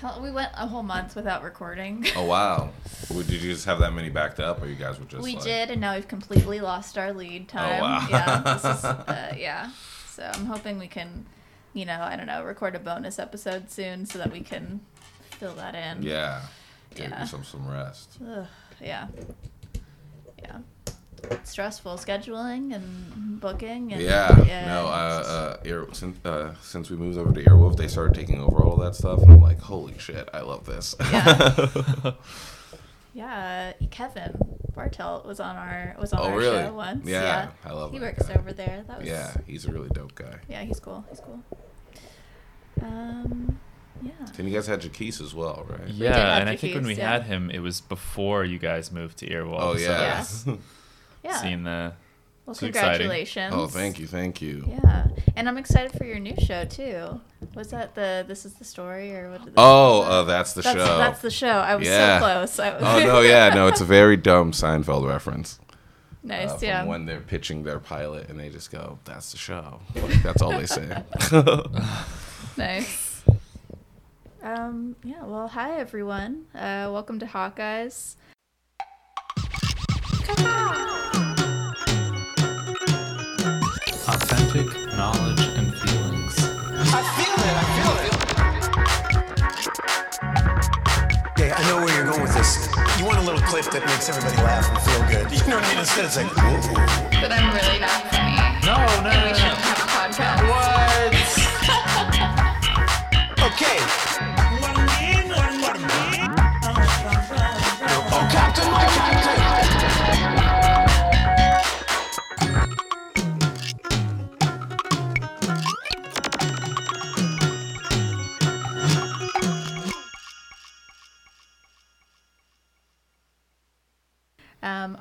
Hell, we went a whole month without recording. Oh wow. Well, Did you just have that many backed up, or you guys were just? we like, did, and now we've completely lost our lead time. Oh wow. Yeah, this is, uh, yeah. So I'm hoping we can, you know, I don't know, record a bonus episode soon so that we can fill that in. Yeah. Give Yeah. yourself some rest. Ugh, yeah. Yeah. Stressful scheduling and booking and Yeah. yeah, No. Uh, uh, Ear, since uh, since we moved over to Earwolf, they started taking over all that stuff, and I'm like, holy shit, I love this. Yeah. yeah, uh, Kevin Bartelt was on our was on Oh, our really? show once. Yeah, I love He works guy. over there. That was yeah, he's a really dope guy. Yeah, he's cool. He's cool. Um, yeah. And you guys had Jaquise as well, right? Yeah, have and I think when we yeah. had him, it was before you guys moved to Earwolf. Oh so yeah. Yeah. Seeing the well, it's exciting. congratulations. oh, thank you, thank you. Yeah, and I'm excited for your new show too. Was that the This Is the Story or what? Did they Oh, uh, that's the that's, show. That's the show. I was Yeah. so close. I was oh no, yeah, no, it's a very dumb Seinfeld reference. nice. uh, from yeah. when they're pitching their pilot and they just go, "That's the show." Like, that's all they say. Nice. Um, yeah, well, hi everyone. Uh, welcome to Hawkeyes. authentic Yeah, I know where you're going with this. You want a little clip that makes everybody laugh and feel good. You know what I mean? Instead, it's like, ooh. But I'm really not funny. No, no, We shouldn't have a podcast. Okay.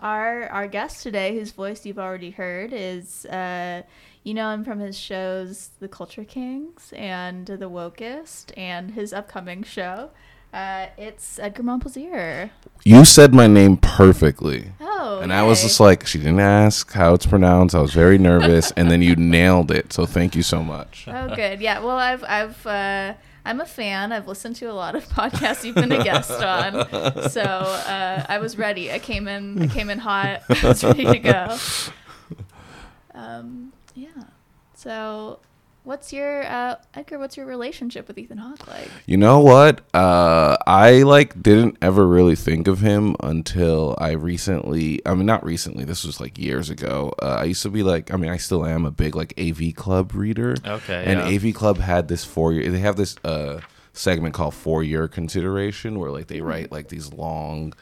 Our our guest today, whose voice you've already heard, is uh, you know him from his shows The Culture Kings and The Wokest, and his upcoming show. Uh, it's Edgar Momplaisir. you said my name perfectly. Oh, And I was just like, she didn't ask how it's pronounced. I was very nervous, and then you nailed it. So thank you so much. Oh, good. Yeah. Well, I've I've uh, I'm a fan. I've listened to a lot of podcasts you've been a guest on, so uh, I was ready. I came in. I came in hot. I was ready to go. Um, yeah. So, what's your uh, Edgar? What's your relationship with Ethan Hawke like? You know what? Uh, I like didn't ever really think of him until I recently. I mean, not recently. This was like years ago. Uh, I used to be like. I mean, I still am a big like AV Club reader. Okay, And yeah. AV Club had this four year. They have this uh segment called For Your Consideration where like they write like these long.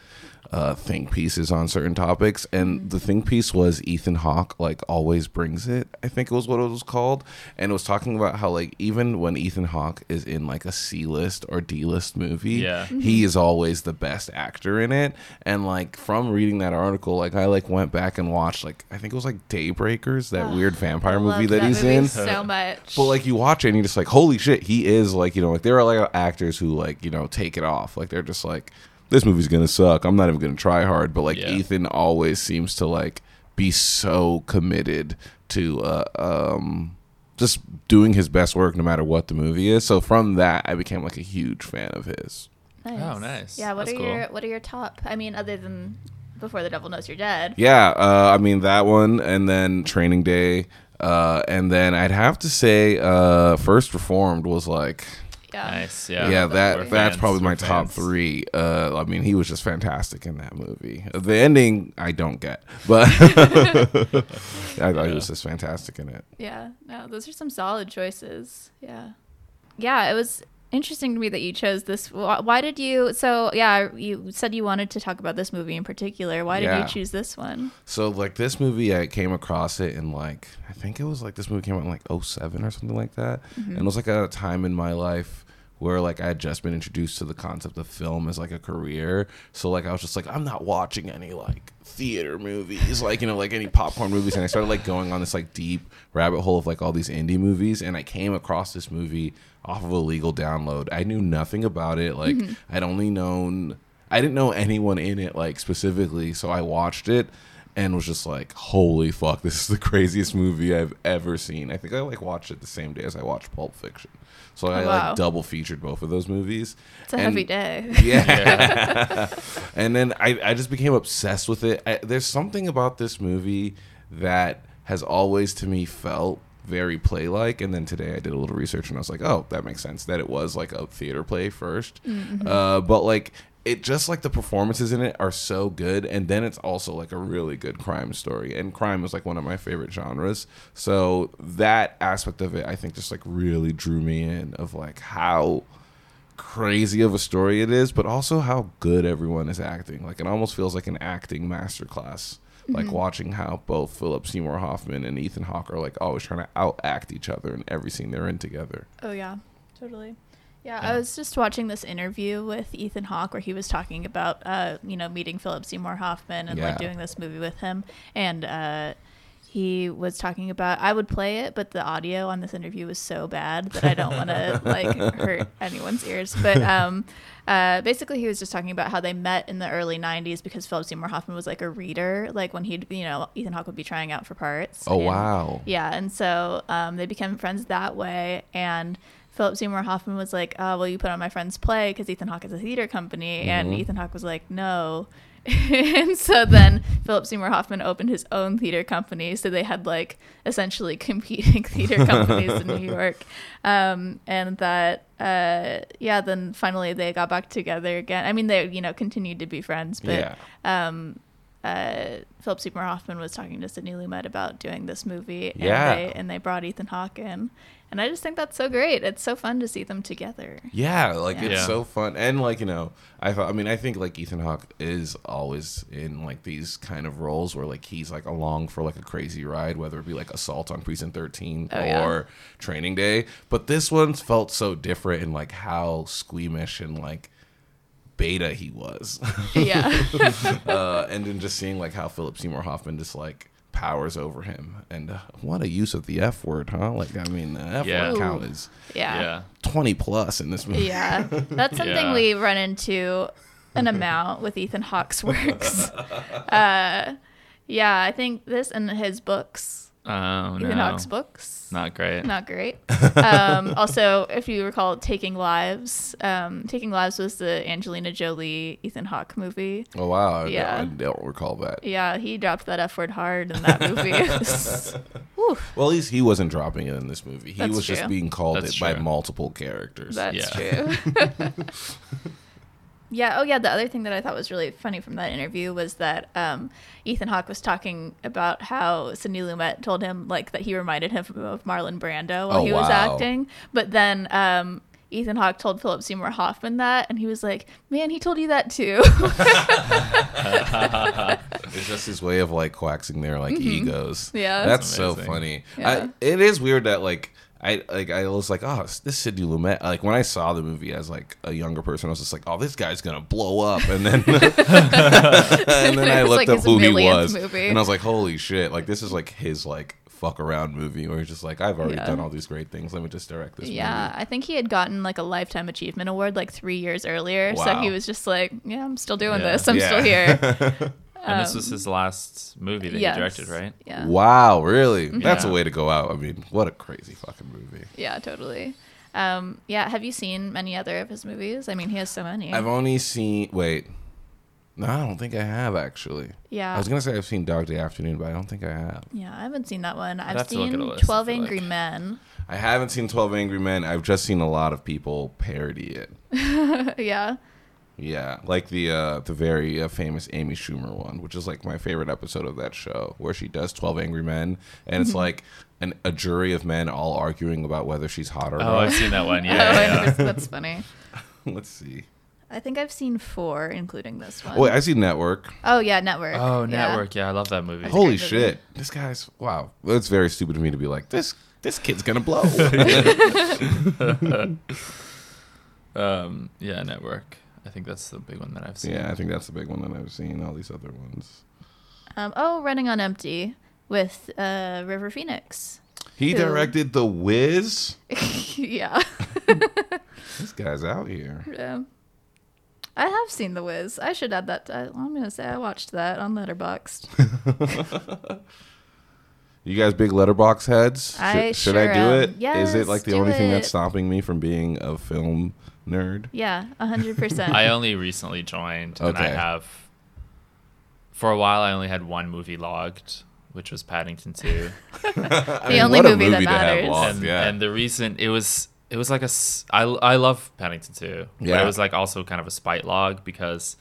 Uh, think pieces on certain topics, and the think piece was Ethan Hawke like always brings it. I think it was what it was called, and it was talking about how like even when Ethan Hawke is in like a C list or D list movie, Yeah. he is always the best actor in it. And like from reading that article, like I like went back and watched like I think it was like Daybreakers, that weird vampire movie loved that, he's movie in. so much. But like you watch it and you're just like, holy shit, he is like, you know, like there are like actors who like, you know, take it off. Like they're just like, this movie's gonna suck. I'm not even gonna try hard. But like Yeah. Ethan always seems to like be so committed to uh um just doing his best work no matter what the movie is. So from that I became like a huge fan of his. nice. Oh, nice. Yeah. What That's are your. What are your top? I mean, other than Before the Devil Knows You're Dead. Yeah, uh, I mean that one, and then Training Day, uh, and then I'd have to say, uh, First Reformed was like, Yeah. Nice. yeah, Yeah. that We're that's fans, probably we're my top three. Uh, I mean, he was just fantastic in that movie. The ending I don't get, but I thought he was just fantastic in it. Yeah, no, those are some solid choices. Yeah, yeah, it was interesting to me that you chose this. Why did you? So yeah, you said you wanted to talk about this movie in particular. Why did Yeah. you choose this one? So like this movie, I came across it in like I think it was like this movie came out in like 07 or something like that, and it was like at a time in my life where like I had just been introduced to the concept of film as like a career. So like I was just like I'm not watching any like theater movies, like you know like any popcorn movies, and I started like going on this like deep rabbit hole of like all these indie movies, and I came across this movie off of a legal download. I knew nothing about it. Like mm-hmm. I'd only known I didn't know anyone in it like specifically, so I watched it and was just like, "Holy fuck, this is the craziest movie I've ever seen." I think I like watched it the same day as I watched Pulp Fiction, so I Oh, wow. like double featured both of those movies. It's a And- heavy day. Yeah, and then I I just became obsessed with it. I, there's something about this movie that has always to me felt very play like and then today i did a little research and i was like oh that makes sense that it was like a theater play 1st uh, but like it just like the performances in it are so good and then it's also like a really good crime story and crime is like one of my favorite genres so that aspect of it i think just like really drew me in of like how crazy of a story it is, but also how good everyone is acting. Like it almost feels like an acting masterclass. Like mm-hmm. watching how both Philip Seymour Hoffman and Ethan Hawke are like always trying to outact each other in every scene they're in together. Oh yeah, totally. Yeah, I was just watching this interview with Ethan Hawke where he was talking about, uh, you know, meeting Philip Seymour Hoffman and Yeah. like doing this movie with him, and uh, he was talking about I would play it, but the audio on this interview was so bad that I don't want to like hurt anyone's ears. But um, uh, basically, he was just talking about how they met in the early '90s because Philip Seymour Hoffman was like a reader, like when he'd, you know, Ethan Hawke would be trying out for parts. Oh and- wow. yeah, and so um, they became friends that way. And Philip Seymour Hoffman was like, "Oh, will you put on my friend's play?" Because Ethan Hawke is a theater company, and Mhm. Ethan Hawke was like, "No." and so then Philip Seymour Hoffman opened his own theater company. So they had like essentially competing theater companies in New York. Um, and that, uh, yeah, then finally they got back together again. I mean, they, you know, continued to be friends, but Yeah. um, uh, Philip Seymour Hoffman was talking to Sidney Lumet about doing this movie, and Yeah. they and they brought Ethan Hawke in, and I just think that's so great. It's so fun to see them together. Yeah, like Yeah. it's Yeah. so fun, and like you know, I thought, I mean, I think like Ethan Hawke is always in like these kind of roles where like he's like along for like a crazy ride, whether it be like Assault on Precinct Thirteen Oh, yeah. or Training Day. But this one's felt so different in like how squeamish and like beta he was, yeah, uh, and then just seeing like how Philip Seymour Hoffman just like powers over him, and uh, what a use of the F word, huh? Like I mean, the F Yeah. word count is yeah, Yeah. twenty plus in this movie. yeah. That's something Yeah. we run into an amount with Ethan Hawke's works. Uh, yeah, I think this and his books, Oh no. Ethan Hawke's books. Not great. not great. Um, also, if you recall, Taking Lives. Um, Taking Lives was the Angelina Jolie Ethan Hawke movie. Oh wow! I Yeah. don't, I don't recall that. Yeah, he dropped that F word hard in that movie. It was- Whew, Well, at least he wasn't dropping it in this movie. He That's was just being called That's it by multiple characters. that's Yeah. true. Yeah. Oh, yeah. The other thing that I thought was really funny from that interview was that um, Ethan Hawke was talking about how Sidney Lumet told him like that he reminded him of Marlon Brando while Oh, he was wow. acting, but then. Um, Ethan Hawke told Philip Seymour Hoffman that, and he was like, "Man, he told you that too." it's just his way of like coaxing their like egos. Mm-hmm. Yeah. that's That's so funny. Yeah. I, it is weird that like. I like I was like, oh, this Sidney Lumet. Like when I saw the movie as like a younger person, I was just like, oh, this guy's gonna blow up. And then and then I looked like, up who he was, movie. and I was like, holy shit! Like this is like his like fuck around movie where he's just like, I've already Yeah. done all these great things. Let me just direct this Yeah, movie. I think he had gotten like a lifetime achievement award like three years earlier. So he was just like, "Yeah, I'm still doing Yeah. this. I'm Yeah. still here." and this was his last movie that Um, Yes. he directed, right? Yeah, Wow, really? That's a way to go out. I mean, what a crazy fucking movie. yeah, totally. Um, yeah, have you seen many other of his movies? I mean, he has so many. I've only seen. Wait, no, I don't think I have actually. yeah, I was gonna say I've seen Dog Day Afternoon, but I don't think I have. yeah, I haven't seen that one. I've have to look at seen list, Twelve Angry like. Men. I haven't seen Twelve Angry Men. I've just seen a lot of people parody it. yeah, Yeah, like the uh, the very uh, famous Amy Schumer one, which is like my favorite episode of that show, where she does Twelve Angry Men, and it's like an, a jury of men all arguing about whether she's hot or Oh, not. I've seen that one. oh, Yeah. yeah. that's funny. Let's see. I think I've seen four, including this one. Wait, I see Network. oh yeah, Network. Oh, Yeah. Network. Yeah, I love that movie. Holy great movie. shit! This guy's wow. It's very stupid of me to be like this. This kid's gonna blow. Um, yeah, Network. I think that's the big one that I've seen. yeah, I think that's the big one that I've seen. All these other ones. Um, oh, Running on Empty with uh, River Phoenix. He Who? directed The Wiz. yeah. This guy's out here. yeah. I have seen The Wiz. I should add that. To, I'm gonna say I watched that on Letterboxd. You guys big Letterboxd heads? I should, should I do am. it? Is it Yes, like the do only thing that's stopping me from being a film nerd? yeah, hundred percent. I only recently joined, and I have. For a while, I only had one movie logged, which was Paddington Two. The only movie that matters. logged, and, yeah. and the reason it was it was like a s- I, I love Paddington too. But Yeah. it was like also kind of a spite log because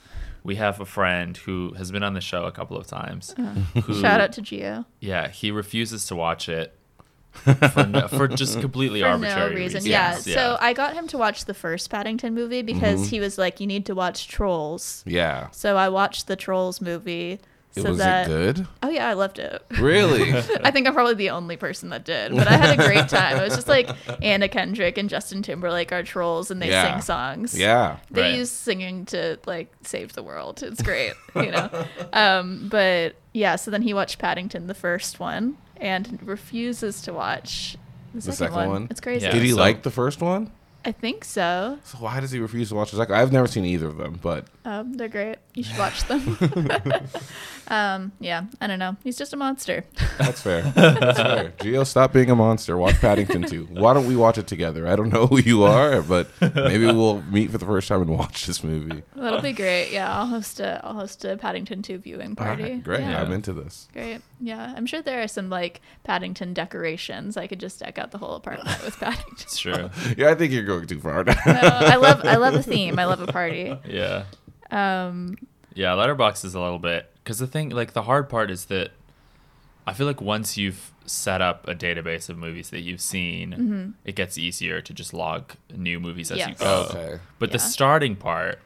we have a friend who has been on the show a couple of times. Uh-huh. Shout out to Geo. Yeah, he refuses to watch it for, no, for just completely For no arbitrary reason. reasons. Yeah. So I got him to watch the first Paddington movie because Mm-hmm. he was like, "You need to watch Trolls." yeah. So I watched the Trolls movie. So was that it good? oh yeah, I loved it. Really? I think I'm probably the only person that did, but I had a great time. It was just like Anna Kendrick and Justin Timberlake are trolls and they Yeah. sing songs. yeah. They Right. use singing to like save the world. It's great, you know. Um, but yeah, so then he watched Paddington, the first one, and refuses to watch the second, second one. one? It's crazy. Yeah. Did he so- like the first one? I think so. So why does he refuse to watch the second? I've never seen either of them, but Um, they're great. You should watch them. um, yeah, I don't know. He's just a monster. that's fair. That's fair. Gio, stop being a monster. Watch Paddington 2. Why don't we watch it together? I don't know who you are, but maybe we'll meet for the first time and watch this movie. That'll be great. Yeah, I'll host a I'll host a Paddington 2 viewing party. right, great. Yeah. I'm into this. Great. Yeah, I'm sure there are some like Paddington decorations. I could just deck out the whole apartment with Paddington. it's true. Yeah, I think you're going too far. No, I love I love a theme. I love a party. Yeah. Um, Yeah, Letterboxd is a little bit because the thing, like the hard part is that I feel like once you've set up a database of movies that you've seen, it gets easier to just log new movies as you go. Okay. But the starting part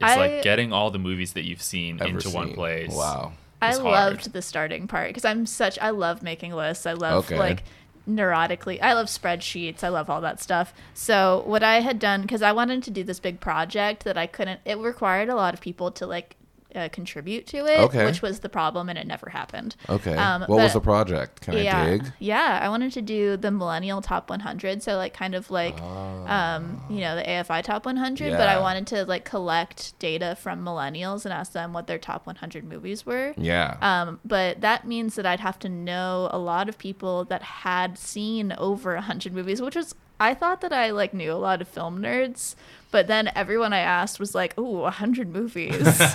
is I- like getting all the movies that you've seen Ever into one place. Wow. I hard. loved the starting part because I'm such I love making lists. I love Okay. like neurotically. I love spreadsheets. I love all that stuff. So what I had done because I wanted to do this big project that I couldn't. It required a lot of people to like uh, contribute to it, Okay. which was the problem, and it never happened. Okay. Um, what was the project? Can yeah, I dig? Yeah, I wanted to do the millennial top 100, so like kind of like um, you know, the AFI top 100, but I wanted to like collect data from millennials and ask them what their top 100 movies were. Yeah. Um, but that means that I'd have to know a lot of people that had seen over 100 movies, which was I thought that I like knew a lot of film nerds, but then everyone I asked was like, "Ooh, 100 movies."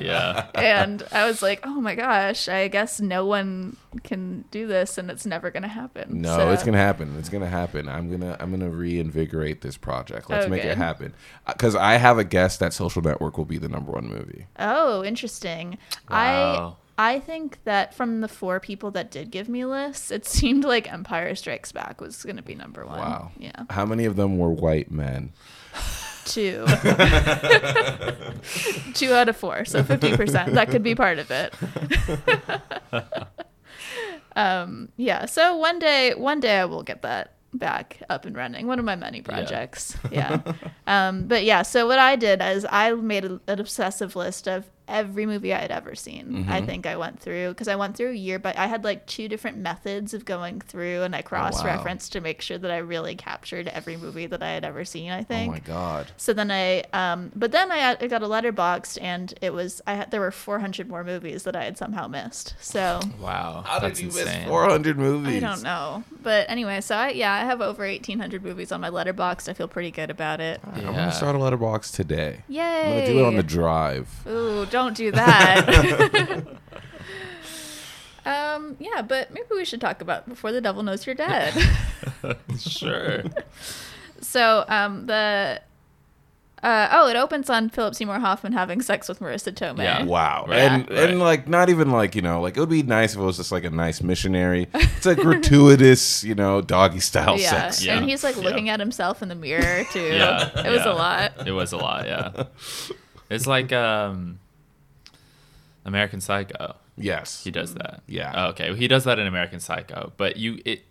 Yeah. and I was like, "Oh my gosh, I guess no one can do this and it's never going to happen." No, So- it's gonna happen. It's gonna happen. I'm gonna I'm gonna reinvigorate this project. Let's Oh, make it happen. Uh, because I have a guess that Social Network will be the number one movie. Oh, interesting. Wow. I I think that from the four people that did give me lists, it seemed like Empire Strikes Back was going to be number one. Wow. Yeah. How many of them were white men? Two. Two out of four, so fifty percent. That could be part of it. um, yeah. So one day, one day I will get that back up and running. One of my many projects. Yeah. um, but yeah. So what I did is I made a, an obsessive list of every movie I had ever seen. I think I went through because I went through a year, but I had like two different methods of going through, and I cross referenced to make sure that I really captured every movie that I had ever seen. I think. Oh my god. So then I, um, but then I, I got a Letterboxd, and it was I had there were 400 more movies that I had somehow missed. So Wow. How That's did you insane. miss 400 movies? I don't know, but anyway, so I yeah I have over 1,800 movies on my Letterboxd. I feel pretty good about it. I'm gonna start a Letterboxd today. Yay! I'm gonna do it on the drive. Ooh, don't do that. um, yeah, but maybe we should talk about before the devil knows you're dead. sure. so um the. Uh, oh, it opens on Philip Seymour Hoffman having sex with Marisa Tomei. Yeah. Wow. Right, and right. and like not even like, you know, like it would be nice if it was just like a nice missionary. It's a gratuitous, you know, doggy style yeah. sex. Yeah. and he's like Yeah. looking at himself in the mirror too. Yeah, it was yeah. a lot. It was a lot, yeah. It's like um American Psycho. Yes. He does that. Yeah. Oh, okay. He does that in American Psycho, but you it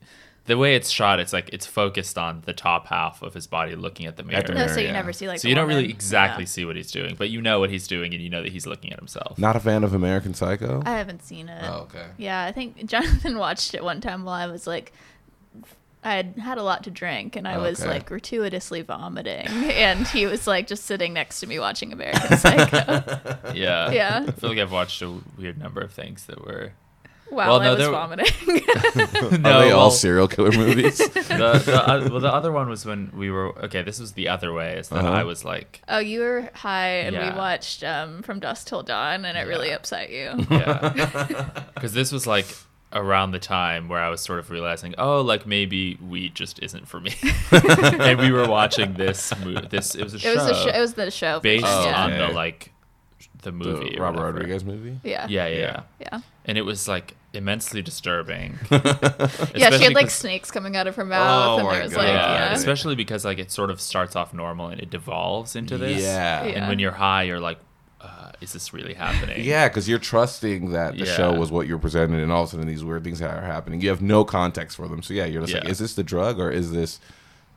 the way it's shot, it's like it's focused on the top half of his body looking at the mirror. the No, mirror, so you yeah. never see like. so you don't woman. really exactly Yeah. see what he's doing, but you know what he's doing and you know that he's looking at himself. Not a fan of American Psycho? I haven't seen it. oh, okay. Yeah, I think Jonathan watched it one time while I was like I had had a lot to drink and I was Okay. like gratuitously vomiting, and he was like just sitting next to me watching American Psycho Yeah. Yeah. I feel like I've watched a weird number of things that were. while Well, I no, was there- vomiting. no, Are they all well, serial killer movies? the, the, uh, well, the other one was when we were okay. This was the other way. Is that Uh-huh. I was like, oh, you were high, and Yeah. we watched um, From Dusk Till Dawn, and it really upset you. yeah, because this was like around the time where I was sort of realizing, oh, like maybe weed just isn't for me, and we were watching this movie. This it was a It show was the show. It was the show. based Oh, on okay. the like the movie. the Robert whatever. Rodriguez movie. yeah. Yeah, yeah, Yeah. yeah. Yeah. And it was like immensely disturbing. Yeah, she had like snakes coming out of her mouth, Oh and my there was God. like, yeah, yeah, especially because like it sort of starts off normal and it devolves into this. Yeah. Yeah. And when you're high, you're like, is this really happening? Yeah, because you're trusting that the show was what you're presenting, and all of a sudden these weird things are happening. You have no context for them, so yeah, you're just like, is this the drug or is this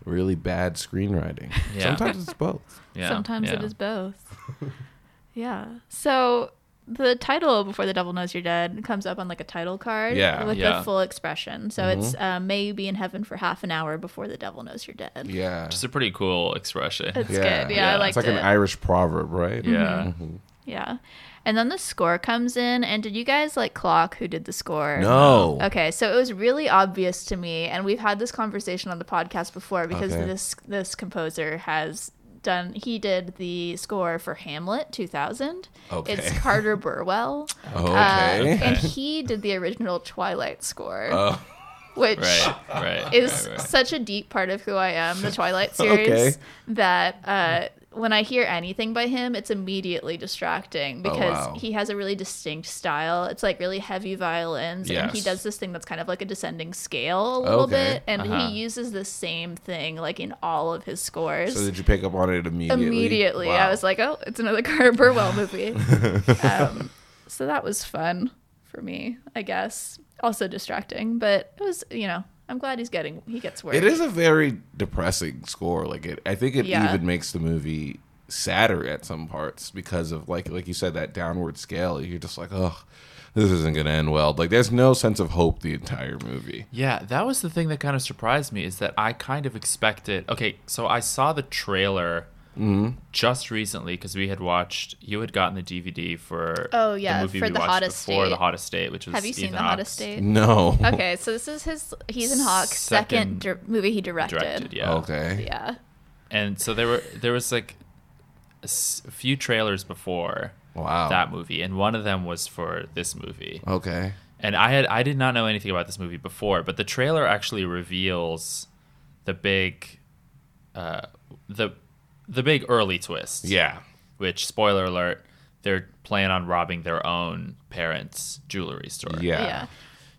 really bad screenwriting? Yeah. Sometimes it's both. Yeah, Sometimes it yeah. is both. yeah. So the title "Before the Devil Knows You're Dead" comes up on like a title card Yeah. with Yeah. the full expression. So it's uh, "May you be in heaven for half an hour before the devil knows you're dead." Yeah, It's a pretty cool expression. It's Yeah. good. Yeah, I Yeah. liked it's like it. an Irish proverb, right? yeah. Yeah. And then the score comes in, and did you guys like clock who did the score? No. Okay, so it was really obvious to me, and we've had this conversation on the podcast before because Okay. this this composer has done. He did the score for Hamlet 2000. Okay. It's Carter Burwell. Uh, okay. and he did the original Twilight score, Oh, which Right, right. is right, right. such a deep part of who I am, the Twilight series, Okay. that uh, when I hear anything by him, it's immediately distracting because Oh, wow. he has a really distinct style. It's like really heavy violins, and he does this thing that's kind of like a descending scale a little Okay. bit, and Uh-huh. he uses the same thing like in all of his scores. so did you pick up on it immediately? Immediately, I was like, "Oh, it's another Carter Burwell movie." um, so that was fun for me, I guess. Also distracting, but it was, you know, I'm glad he's getting he gets work. It is a very depressing score. Like it, I think it Yeah. even makes the movie sadder at some parts because of like like you said that downward scale. You're just like, oh, this isn't gonna end well. Like there's no sense of hope the entire movie. Yeah, that was the thing that kind of surprised me is that I kind of expected. Okay, so I saw the trailer Mm-hmm. just recently because we had watched. You had gotten the DVD for Oh, yeah, the movie for we The watched Hottest before, State. the hottest state, which was Have you seen Ethan The Hottest State? No. Okay, so this is his Ethan Hawke's second, Second dir- movie he directed. Directed, yeah. Okay. Yeah. And so there were there was like a, s- a few trailers before Wow. that movie, and one of them was for this movie. Okay. And I had I did not know anything about this movie before, but the trailer actually reveals the big, uh, the the big early twist. Yeah. Which spoiler alert, they're planning on robbing their own parents' jewelry store. Yeah. Yeah.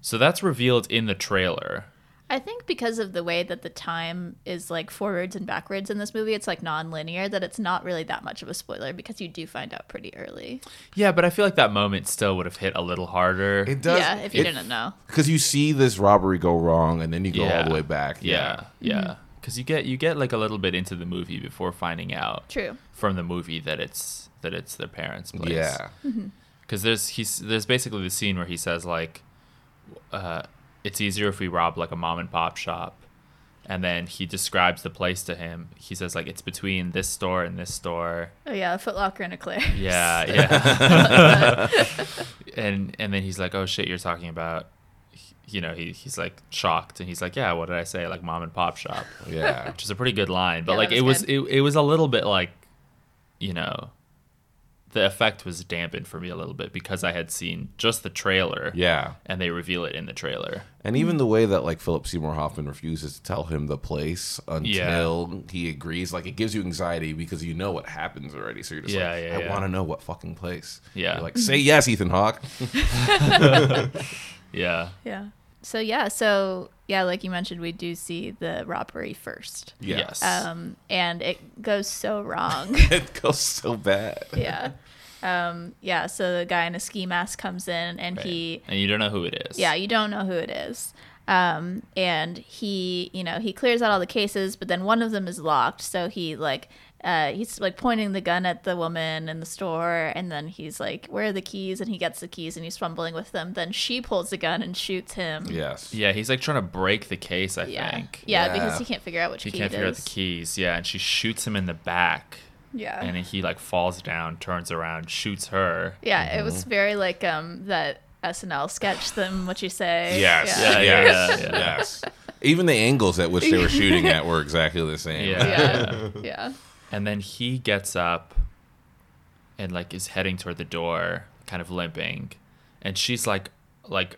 So that's revealed in the trailer. I think because of the way that the time is like forwards and backwards in this movie, it's like non-linear that it's not really that much of a spoiler because you do find out pretty early. Yeah, but I feel like that moment still would have hit a little harder. It does. yeah, if you didn't know. Because you see this robbery go wrong, and then you go all the way back. yeah, yeah. Mm-hmm. Because you get you get like a little bit into the movie before finding out True. from the movie that it's that it's their parents' place. Yeah. because there's he's there's basically the scene where he says like uh, it's easier if we rob like a mom and pop shop and then he describes the place to him he says like it's between this store and this store Oh yeah, a Foot Locker and a Claire. yeah yeah and and then he's like oh shit you're talking about you know he, he's like shocked and he's like yeah what did i say like mom and pop shop Yeah. which is a pretty good line but Yeah, like that it was was it, it was a little bit like you know the effect was dampened for me a little bit because i had seen just the trailer Yeah. and they reveal it in the trailer And even the way that like Philip Seymour Hoffman refuses to tell him the place until he agrees, like it gives you anxiety because you know what happens already. So you're just Yeah, like, yeah, I yeah. want to know what fucking place. Yeah. You're like say yes, Ethan Hawke. yeah Yeah. So yeah, so yeah, like you mentioned, we do see the robbery first. Yes Um, and it goes so wrong. it goes so bad. yeah. Um, yeah, so the guy in a ski mask comes in and he and you don't know who it is Yeah, you don't know who it is. Um, and he, you know, he clears out all the cases, but then one of them is locked. So he like uh, he's like pointing the gun at the woman in the store, and then he's like, "Where are the keys?" And he gets the keys, and he's fumbling with them. Then she pulls the gun and shoots him. Yes. Yeah, he's like trying to break the case. I yeah, think yeah, yeah, because he can't figure out which he key can't it figure out the keys. Yeah, and she shoots him in the back, Yeah, and he like falls down, turns around, shoots her. yeah, it Mm-hmm. was very like um that SNL sketch. Them, what you say? Yes. yeah, Yeah, yeah, yes. yeah, yeah. Yes. Even the angles at which they were shooting at were exactly the same. Yeah. yeah, yeah. And then he gets up and like is heading toward the door, kind of limping, and she's like like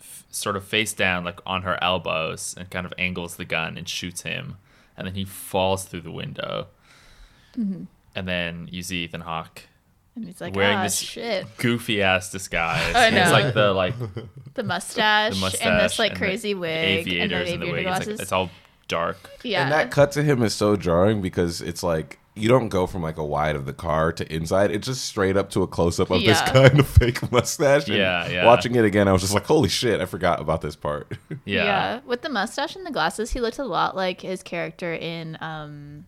f- sort of face down like on her elbows and kind of angles the gun and shoots him, and then he falls through the window. And then you see Ethan Hawke And he's like, wearing ah, this shit. goofy ass disguise. I It's like the like The mustache, the mustache and this like and crazy wig and the aviators and the, aviator wig. It's, glasses. like, it's all dark. yeah, And that cut to him is so jarring because it's like you don't go from like a wide of the car to inside. It's just straight up to a close up of this Yeah. kind of fake mustache. And Yeah, yeah. Watching it again, I was just like, holy shit, I forgot about this part. Yeah. Yeah. With the mustache and the glasses, he looked a lot like his character in um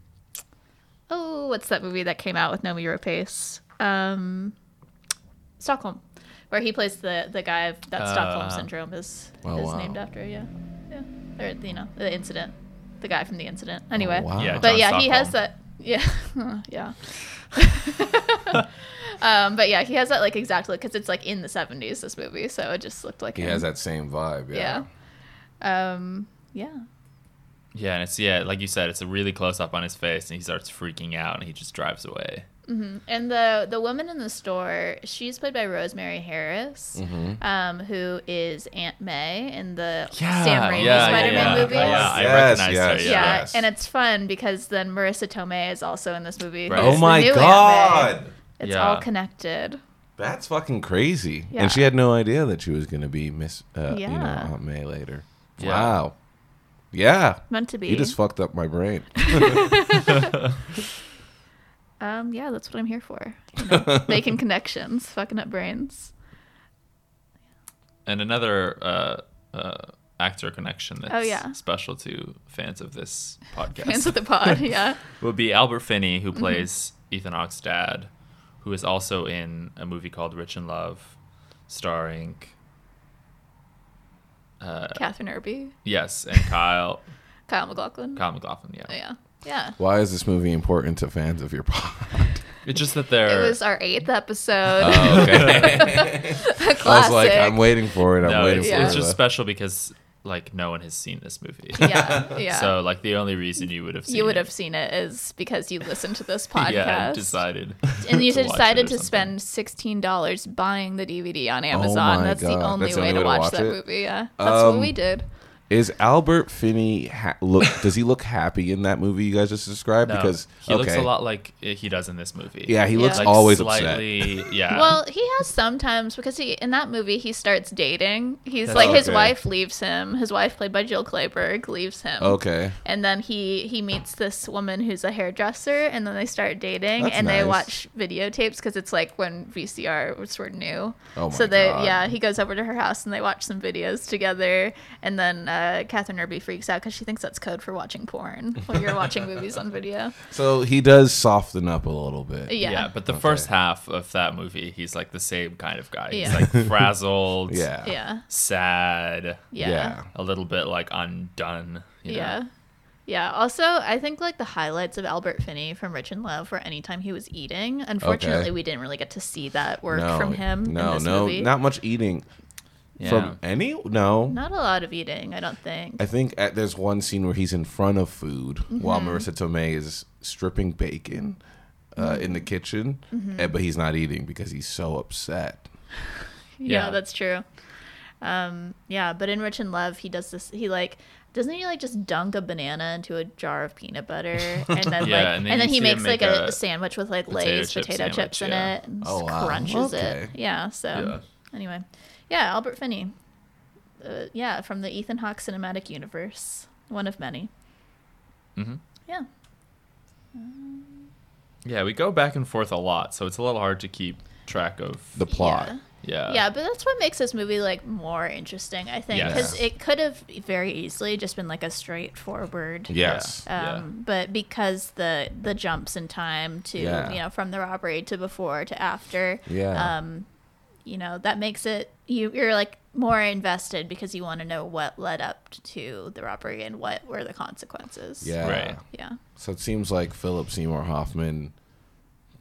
Oh, what's that movie that came out with Noomi Rapace? Um Stockholm. Where he plays the the guy that Stockholm Uh, syndrome is Oh, is wow. named after, yeah. Yeah. Or you know, the incident. The guy from the incident. Anyway. wow. Yeah, But John yeah, he has that yeah. yeah. um, but yeah, he has that like exact look because it's like in the seventies. This movie, so it just looked like He him. has that same vibe. Yeah. Yeah. Um. Yeah. Yeah, and it's yeah, like you said, it's a really close up on his face, and he starts freaking out, and he just drives away. And the the woman in the store, she's played by Rosemary Harris, Mm-hmm. um, who is Aunt May in the Yeah, Sam Raimi yeah, Spider-Man yeah, movies. yeah, yeah, I Yes, recognize yes, her. Yeah, Yeah, yes. and it's fun because then Marisa Tomei is also in this movie. Right. Oh my new Aunt May. god. It's Yeah. all connected. That's fucking crazy. Yeah. And she had no idea that she was going to be Miss, uh, you know, Aunt May later. Yeah. Wow. Yeah. Meant to be. You just fucked up my brain. um, yeah, that's what I'm here for. You know, making connections, fucking up brains. And another uh, uh, actor connection that's Oh, yeah. special to fans of this podcast Hands with the pod. Yeah. would be Albert Finney, Mm-hmm. who plays Ethan Hawke's dad, who is also in a movie called Rich in Love, starring uh, Kathryn Erbe, yes, and Kyle Kyle MacLachlan. Kyle MacLachlan. Yeah, Yeah. Yeah. Why is this movie important to fans of your pod? it's just that It they're was our eighth episode. Oh, okay. A I classic. was like, I'm waiting for it. I'm no, waiting it's, for it's it. just special because like no one has seen this movie. Yeah. Yeah. So like the only reason you would have seen you would it- have seen it is because you listened to this podcast. yeah decided and you to decided to something. spend sixteen dollars buying the DVD on Amazon. Oh my That's the God. only That's the way only to way to watch, watch that it? movie. Yeah, that's what Um, we did. Is Albert Finney ha- look? does he look happy in that movie you guys just described? No, because he okay, looks a lot like he does in this movie. Yeah, he Yeah. looks Like always upset. slightly, Yeah. Well, he has sometimes because he in that movie he starts dating. He's That's like his wife leaves him. His wife, played by Jill Clayburgh, leaves him. Okay. And then he he meets this woman who's a hairdresser, and then they start dating, That's and they watch videotapes because it's like when VCR was were new. Oh my so they God. yeah, he goes over to her house and they watch some videos together, and then uh, Uh, Kathryn Erbe freaks out because she thinks that's code for watching porn when you're watching movies on video. So he does soften up a little bit. Yeah. yeah. but the Okay. first half of that movie, he's like the same kind of guy. He's Yeah. like frazzled, Yeah. Yeah. sad, Yeah. Yeah. a little bit like undone. you know? Yeah. Yeah. Also, I think like the highlights of Albert Finney from Rich in Love were anytime he was eating. Unfortunately, Okay. we didn't really get to see that work No, from him. No, in this no, movie. not much eating Yeah. from any. No, Not a lot of eating, I don't think. I think at, there's one scene where he's in front of food while Mm-hmm. Marisa Tomei is stripping bacon uh, in the kitchen, Mm-hmm. eh, but he's not eating because he's so upset. yeah, Yeah. that's true. Um, yeah, but in Rich in Love, he does this. He like doesn't he like just dunk a banana into a jar of peanut butter and then Yeah, like and and then then, he makes him like a, a sandwich with like potato Lay's chip potato sandwich, chips in yeah. it and Oh, just wow. crunches Okay. it. Yeah. So Yeah. anyway, yeah, Albert Finney. Uh, yeah, from the Ethan Hawke cinematic universe, one of many. hmm Yeah. Yeah, we go back and forth a lot, so it's a little hard to keep track of. The plot. Yeah. Yeah. Yeah, but that's what makes this movie like more interesting, I think, Yes. because it could have very easily just been like a straightforward. Yes. Um, Yeah. But because the the jumps in time to Yeah. you know from the robbery to before to after, Yeah. um, you know that makes it you you're like more invested because you want to know what led up to the robbery and what were the consequences. Yeah. Right. Yeah. So it seems like Philip Seymour Hoffman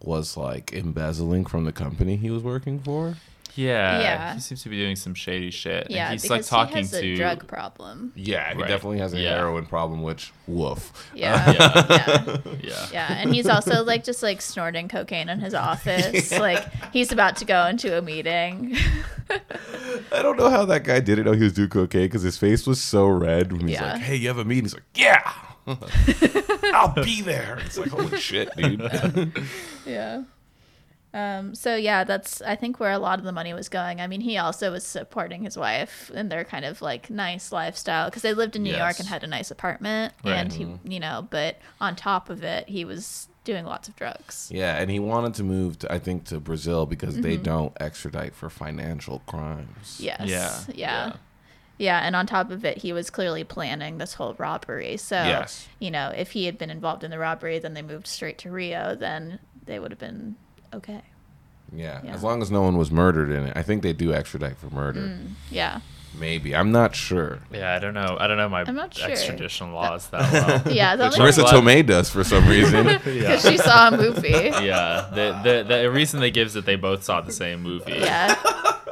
was like embezzling from the company he was working for. Yeah. Yeah. He seems to be doing some shady shit. Yeah, and he's because like talking he has to a drug problem. Yeah, he Right. definitely has a Yeah. heroin problem, which woof. Yeah. Uh, yeah. Yeah. Yeah, and he's also like just like snorting cocaine in his office. Like he's about to go into a meeting. I don't know how that guy didn't know he was doing cocaine because his face was so red when he's Yeah. like, "Hey, you have a meeting?" He's like, "Yeah, I'll be there." It's like, holy shit, dude. yeah. Um, so yeah, that's I think where a lot of the money was going. I mean, he also was supporting his wife and their kind of like nice lifestyle because they lived in New York and had a nice apartment, Right. and he, you know, but on top of it, he was doing lots of drugs. yeah, and he wanted to move, to, I think, to Brazil because Mm-hmm. they don't extradite for financial crimes. Yes. Yeah. Yeah. Yeah. and on top of it, he was clearly planning this whole robbery. So, Yes. you know, if he had been involved in the robbery, then they moved straight to Rio, then they would have been okay. Yeah, Yeah. as long as no one was murdered in it. I think they do extradite for murder. Mm. Yeah. Maybe I'm not sure. Yeah, I don't know. I don't know my I'm not sure. extradition laws that well. Yeah. The only Marisa glad- Tomei does for some reason. because she saw a movie. yeah, the, the the reason they give is that they both saw the same movie, Yeah.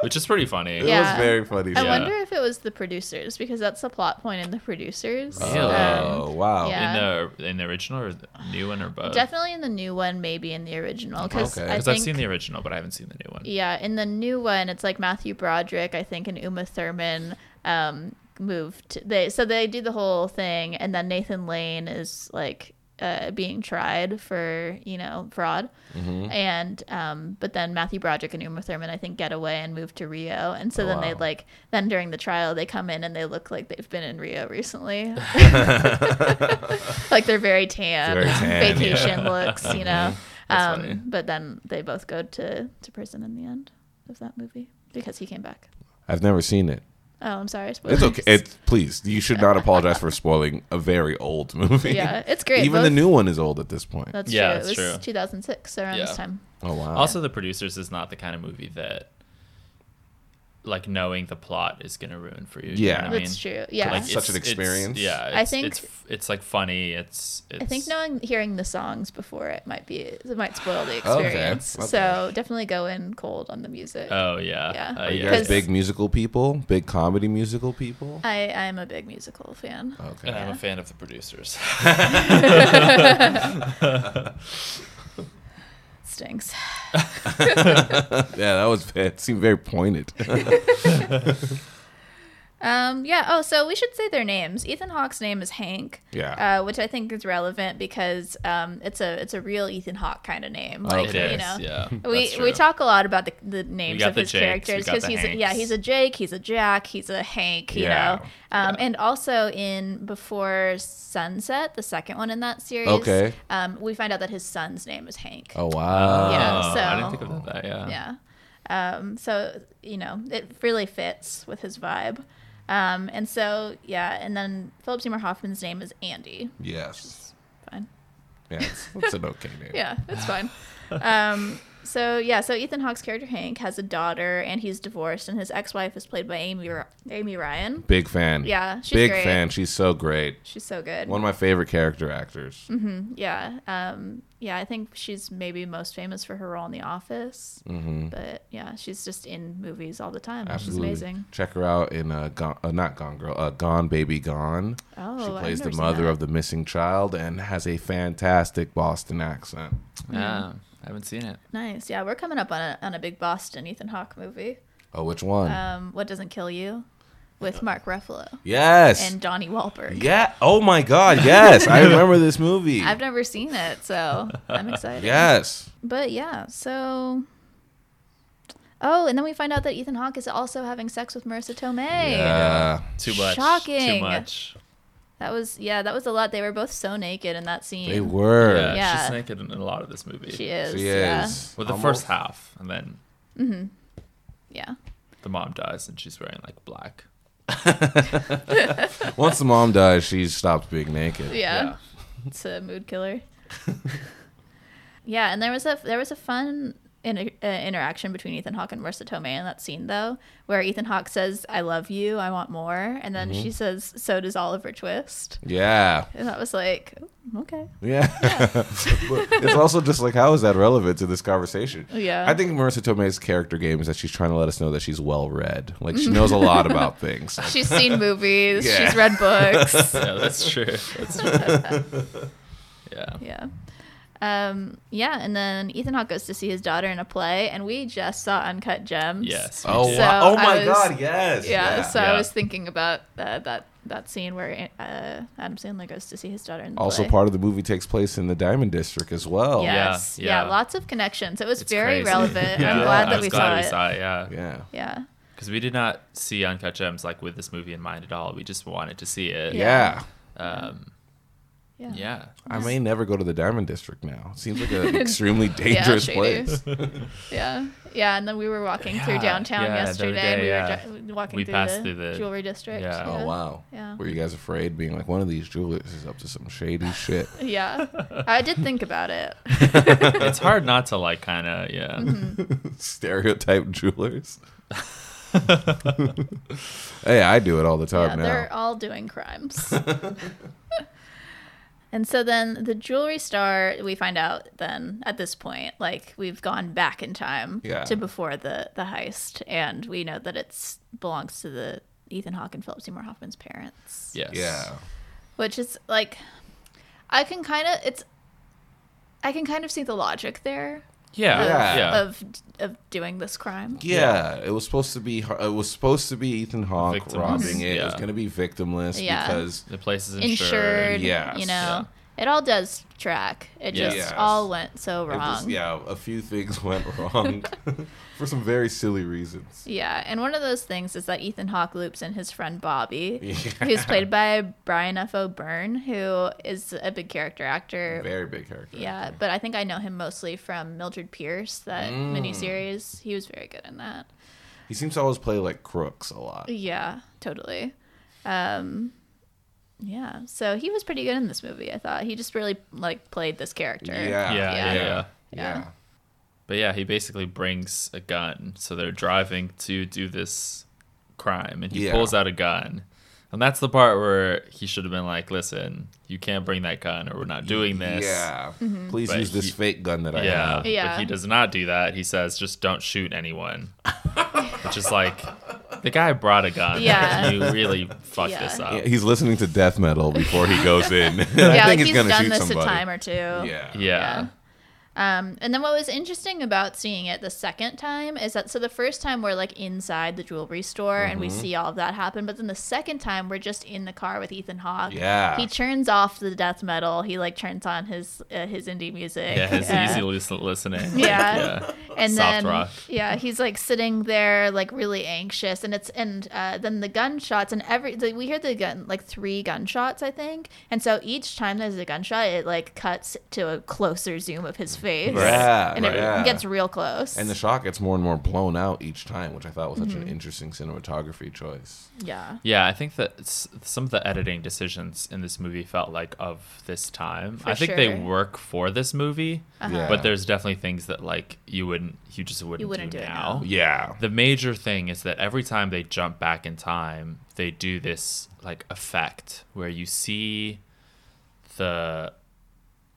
Which is pretty funny. It Yeah. was very funny. I Yeah. wonder if it was the producers because that's the plot point in the producers. Really? Oh wow. yeah. In the in the original or the new one or both? Definitely in the new one, maybe in the original. Because Okay. I Because think I've seen the original, but I haven't seen the new one. Yeah, in the new one, it's like Matthew Broderick, I think, and Uma Thurman um, moved. They so they do the whole thing, and then Nathan Lane is like uh, being tried for you know fraud, Mm-hmm. and um, but then Matthew Broderick and Uma Thurman, I think, get away and move to Rio, and so then they like then during the trial they come in and they look like they've been in Rio recently, like they're very tan, Very tan, vacation looks, you know. Um, but then they both go to, to prison in the end of that movie because he came back. I've never seen it. Oh, I'm sorry. It's okay. It, please, you should not apologize for spoiling a very old movie. yeah, it's great. Even the new one is old at this point. That's Yeah, true. that's it was true. 2006 around this time. oh wow. Also, the producers is not the kind of movie that, like, knowing the plot is gonna ruin for you. you Yeah. know what I That's mean? true. Yeah. Like, Such an it's- it's- experience. yeah, I think- it's it's like funny. It's, it's I think knowing hearing the songs before it might be it might spoil the experience. okay. So definitely go in cold on the music. Oh yeah, Yeah. Uh, Are you yeah. guys 'Cause- big musical people? Big comedy musical people? I I am a big musical fan. Okay. And I'm a fan of the producers. Stinks. yeah, that was bad. it seemed very pointed. Um, yeah. Oh, so we should say their names. Ethan Hawke's name is Hank. Yeah. Uh, which I think is relevant because um, it's a it's a real Ethan Hawke kind of name. Like Okay. You know. yeah. We that's we talk a lot about the, the names of the his Jakes, characters because he's a, yeah he's a Jake, he's a Jack, he's a Hank, you Yeah. know. Um, Yeah. And also in Before Sunset, the second one in that series, Okay. um, we find out that his son's name is Hank. oh wow. Yeah, Oh, I didn't think of that. Yeah. Yeah. Um, so, you know, it really fits with his vibe. Um, and so, yeah, and then Philip Seymour Hoffman's name is Andy. Yes. Fine. Yeah, it's, it's an okay name. Yeah, it's fine. um, so, yeah, so Ethan Hawke's character Hank has a daughter and he's divorced, and his ex wife is played by Amy, Amy Ryan. Big fan. Yeah, she's Big great. fan. She's so great. She's so good. One of my favorite character actors. yeah. Um, yeah, I think she's maybe most famous for her role in The Office. Mm-hmm. But yeah, she's just in movies all the time, Absolutely. is amazing. Check her out in uh, Gone, uh, not Gone Girl, uh, Gone Baby Gone. Oh, she I've plays the mother of the missing child and has a fantastic Boston accent. Yeah. I haven't seen it. Nice. Yeah, we're coming up on a on a big Boston Ethan Hawke movie. Oh, which one? Um, What Doesn't Kill You, with Mark Ruffalo yes. and Donnie Wahlberg. yeah. Oh my God. Yes, I remember this movie. I've never seen it, so I'm excited. yes. But yeah, so. Oh, and then we find out that Ethan Hawke is also having sex with Marisa Tomei. Yeah. Too much. Shocking. Too much. That was yeah, that was a lot. They were both so naked in that scene. They were. Yeah, Yeah. She's naked in a lot of this movie. She is. She Yeah. is. With the Almost- first half, and then Yeah. Yeah. The mom dies and she's wearing like black. Once the mom dies, she stops being naked. Yeah. It's a mood killer. yeah, and there was a there was a fun inter- uh, interaction between Ethan Hawke and Marisa Tomei in that scene though, where Ethan Hawke says, "I love you, I want more," and then she says, "So does Oliver Twist," Yeah. and that was like, okay, Yeah. But it's also just like, how is that relevant to this conversation? Yeah. I think Marisa Tomei's character game is that she's trying to let us know that she's well read. Like, she knows a lot about things. she's seen movies, Yeah. she's read books, Yeah, that's true. That's true. yeah. yeah. Um, yeah, and then Ethan Hawke goes to see his daughter in a play, and we just saw Uncut Gems. Yes. Oh, did. So wow. oh my was- God, yes. Yeah, so Yeah. I was thinking about uh, that that scene where uh, Adam Sandler goes to see his daughter in the also, play. part of the movie takes place in the Diamond District as well. Yeah. Yes, yeah. yeah, lots of connections. It was It's very crazy. relevant. Yeah, I'm glad that we glad saw we it. saw it. Yeah. Yeah. Yeah, Because we did not see Uncut Gems like with this movie in mind at all. We just wanted to see it. Yeah. Um, yeah, yeah. I may never go to the Diamond District now. Seems like an extremely dangerous shady. place. yeah, yeah. And then we were walking through downtown yeah, yesterday. day, and we yeah. were dri- walking We through, passed the through the- jewelry district. Yeah. Oh, wow. Yeah. Were you guys afraid being like, one of these jewelers is up to some shady shit? Yeah, I did think about it. it's hard not to like kind of, yeah. Mm-hmm. Stereotype jewelers. hey, I do it all the yeah, time they're all doing crimes. And so then the jewelry star, we find out then at this point, like we've gone back in time Yeah. to before the the heist, and we know that it's belongs to the Ethan Hawke and Philip Seymour Hoffman's parents. Yes. Yeah. which is like, I can kind of it's. I can kind of see the logic there Yeah. of, Yeah. Yeah. of of doing this crime. Yeah, it was supposed to be. It was supposed to be Ethan Hawke Victimless. robbing it. It was going to be victimless Yeah. because the place is insured. Insured, Yes. you know, Yeah. It all does track. It Yes. just Yes. all went so wrong. was, yeah, a few things went wrong for some very silly reasons. Yeah, and one of those things is that Ethan Hawke loops in his friend Bobby, Yeah. who's played by Brian F. O'Byrne, who is a big character actor. Very big character. yeah, but I think I know him mostly from Mildred Pierce, that Mm. miniseries. He was very good in that. he seems to always play like crooks a lot. Yeah, totally. Um, yeah, so he was pretty good in this movie. I thought he just really like played this character. Yeah, Yeah, yeah, yeah. yeah. Yeah. But yeah, he basically brings a gun. So they're driving to do this crime, and he Yeah. pulls out a gun. And that's the part where he should have been like, "Listen, you can't bring that gun, or we're not doing this." Yeah. Mm-hmm. Please But use this he- fake gun that I Yeah, have. Yeah. but he does not do that. He says, "Just don't shoot anyone," which is like, the guy brought a gun. Yeah. you really fucked Yeah. this up. Yeah, he's listening to death metal before he goes in. I Yeah, like think he's he's gonna done shoot this somebody. a time or two. Yeah. yeah, Yeah. Um, and then what was interesting about seeing it the second time is that so the first time we're like inside the jewelry store and Mm-hmm. we see all of that happen, but then the second time we're just in the car with Ethan Hawke. Yeah. He turns off the death metal. He like turns on his uh, his indie music. yeah. His Uh, easy listen- listening. Yeah. yeah. and Soft then rock. yeah he's like sitting there like really anxious and it's and uh, then the gunshots and every the, we hear the gun like three gunshots i think and so each time there's a gunshot it like cuts to a closer zoom of his face Yeah, and it yeah. gets real close And the shot gets more and more blown out each time, which I thought was such Mm-hmm. an interesting cinematography choice. yeah Yeah, I think that some of the editing decisions in this movie felt like of this time. For I think they work for this movie, Yeah. but there's definitely things that like you wouldn't, you just wouldn't, wouldn't do, do it now. now. Yeah. The major thing is that every time they jump back in time, they do this like effect where you see the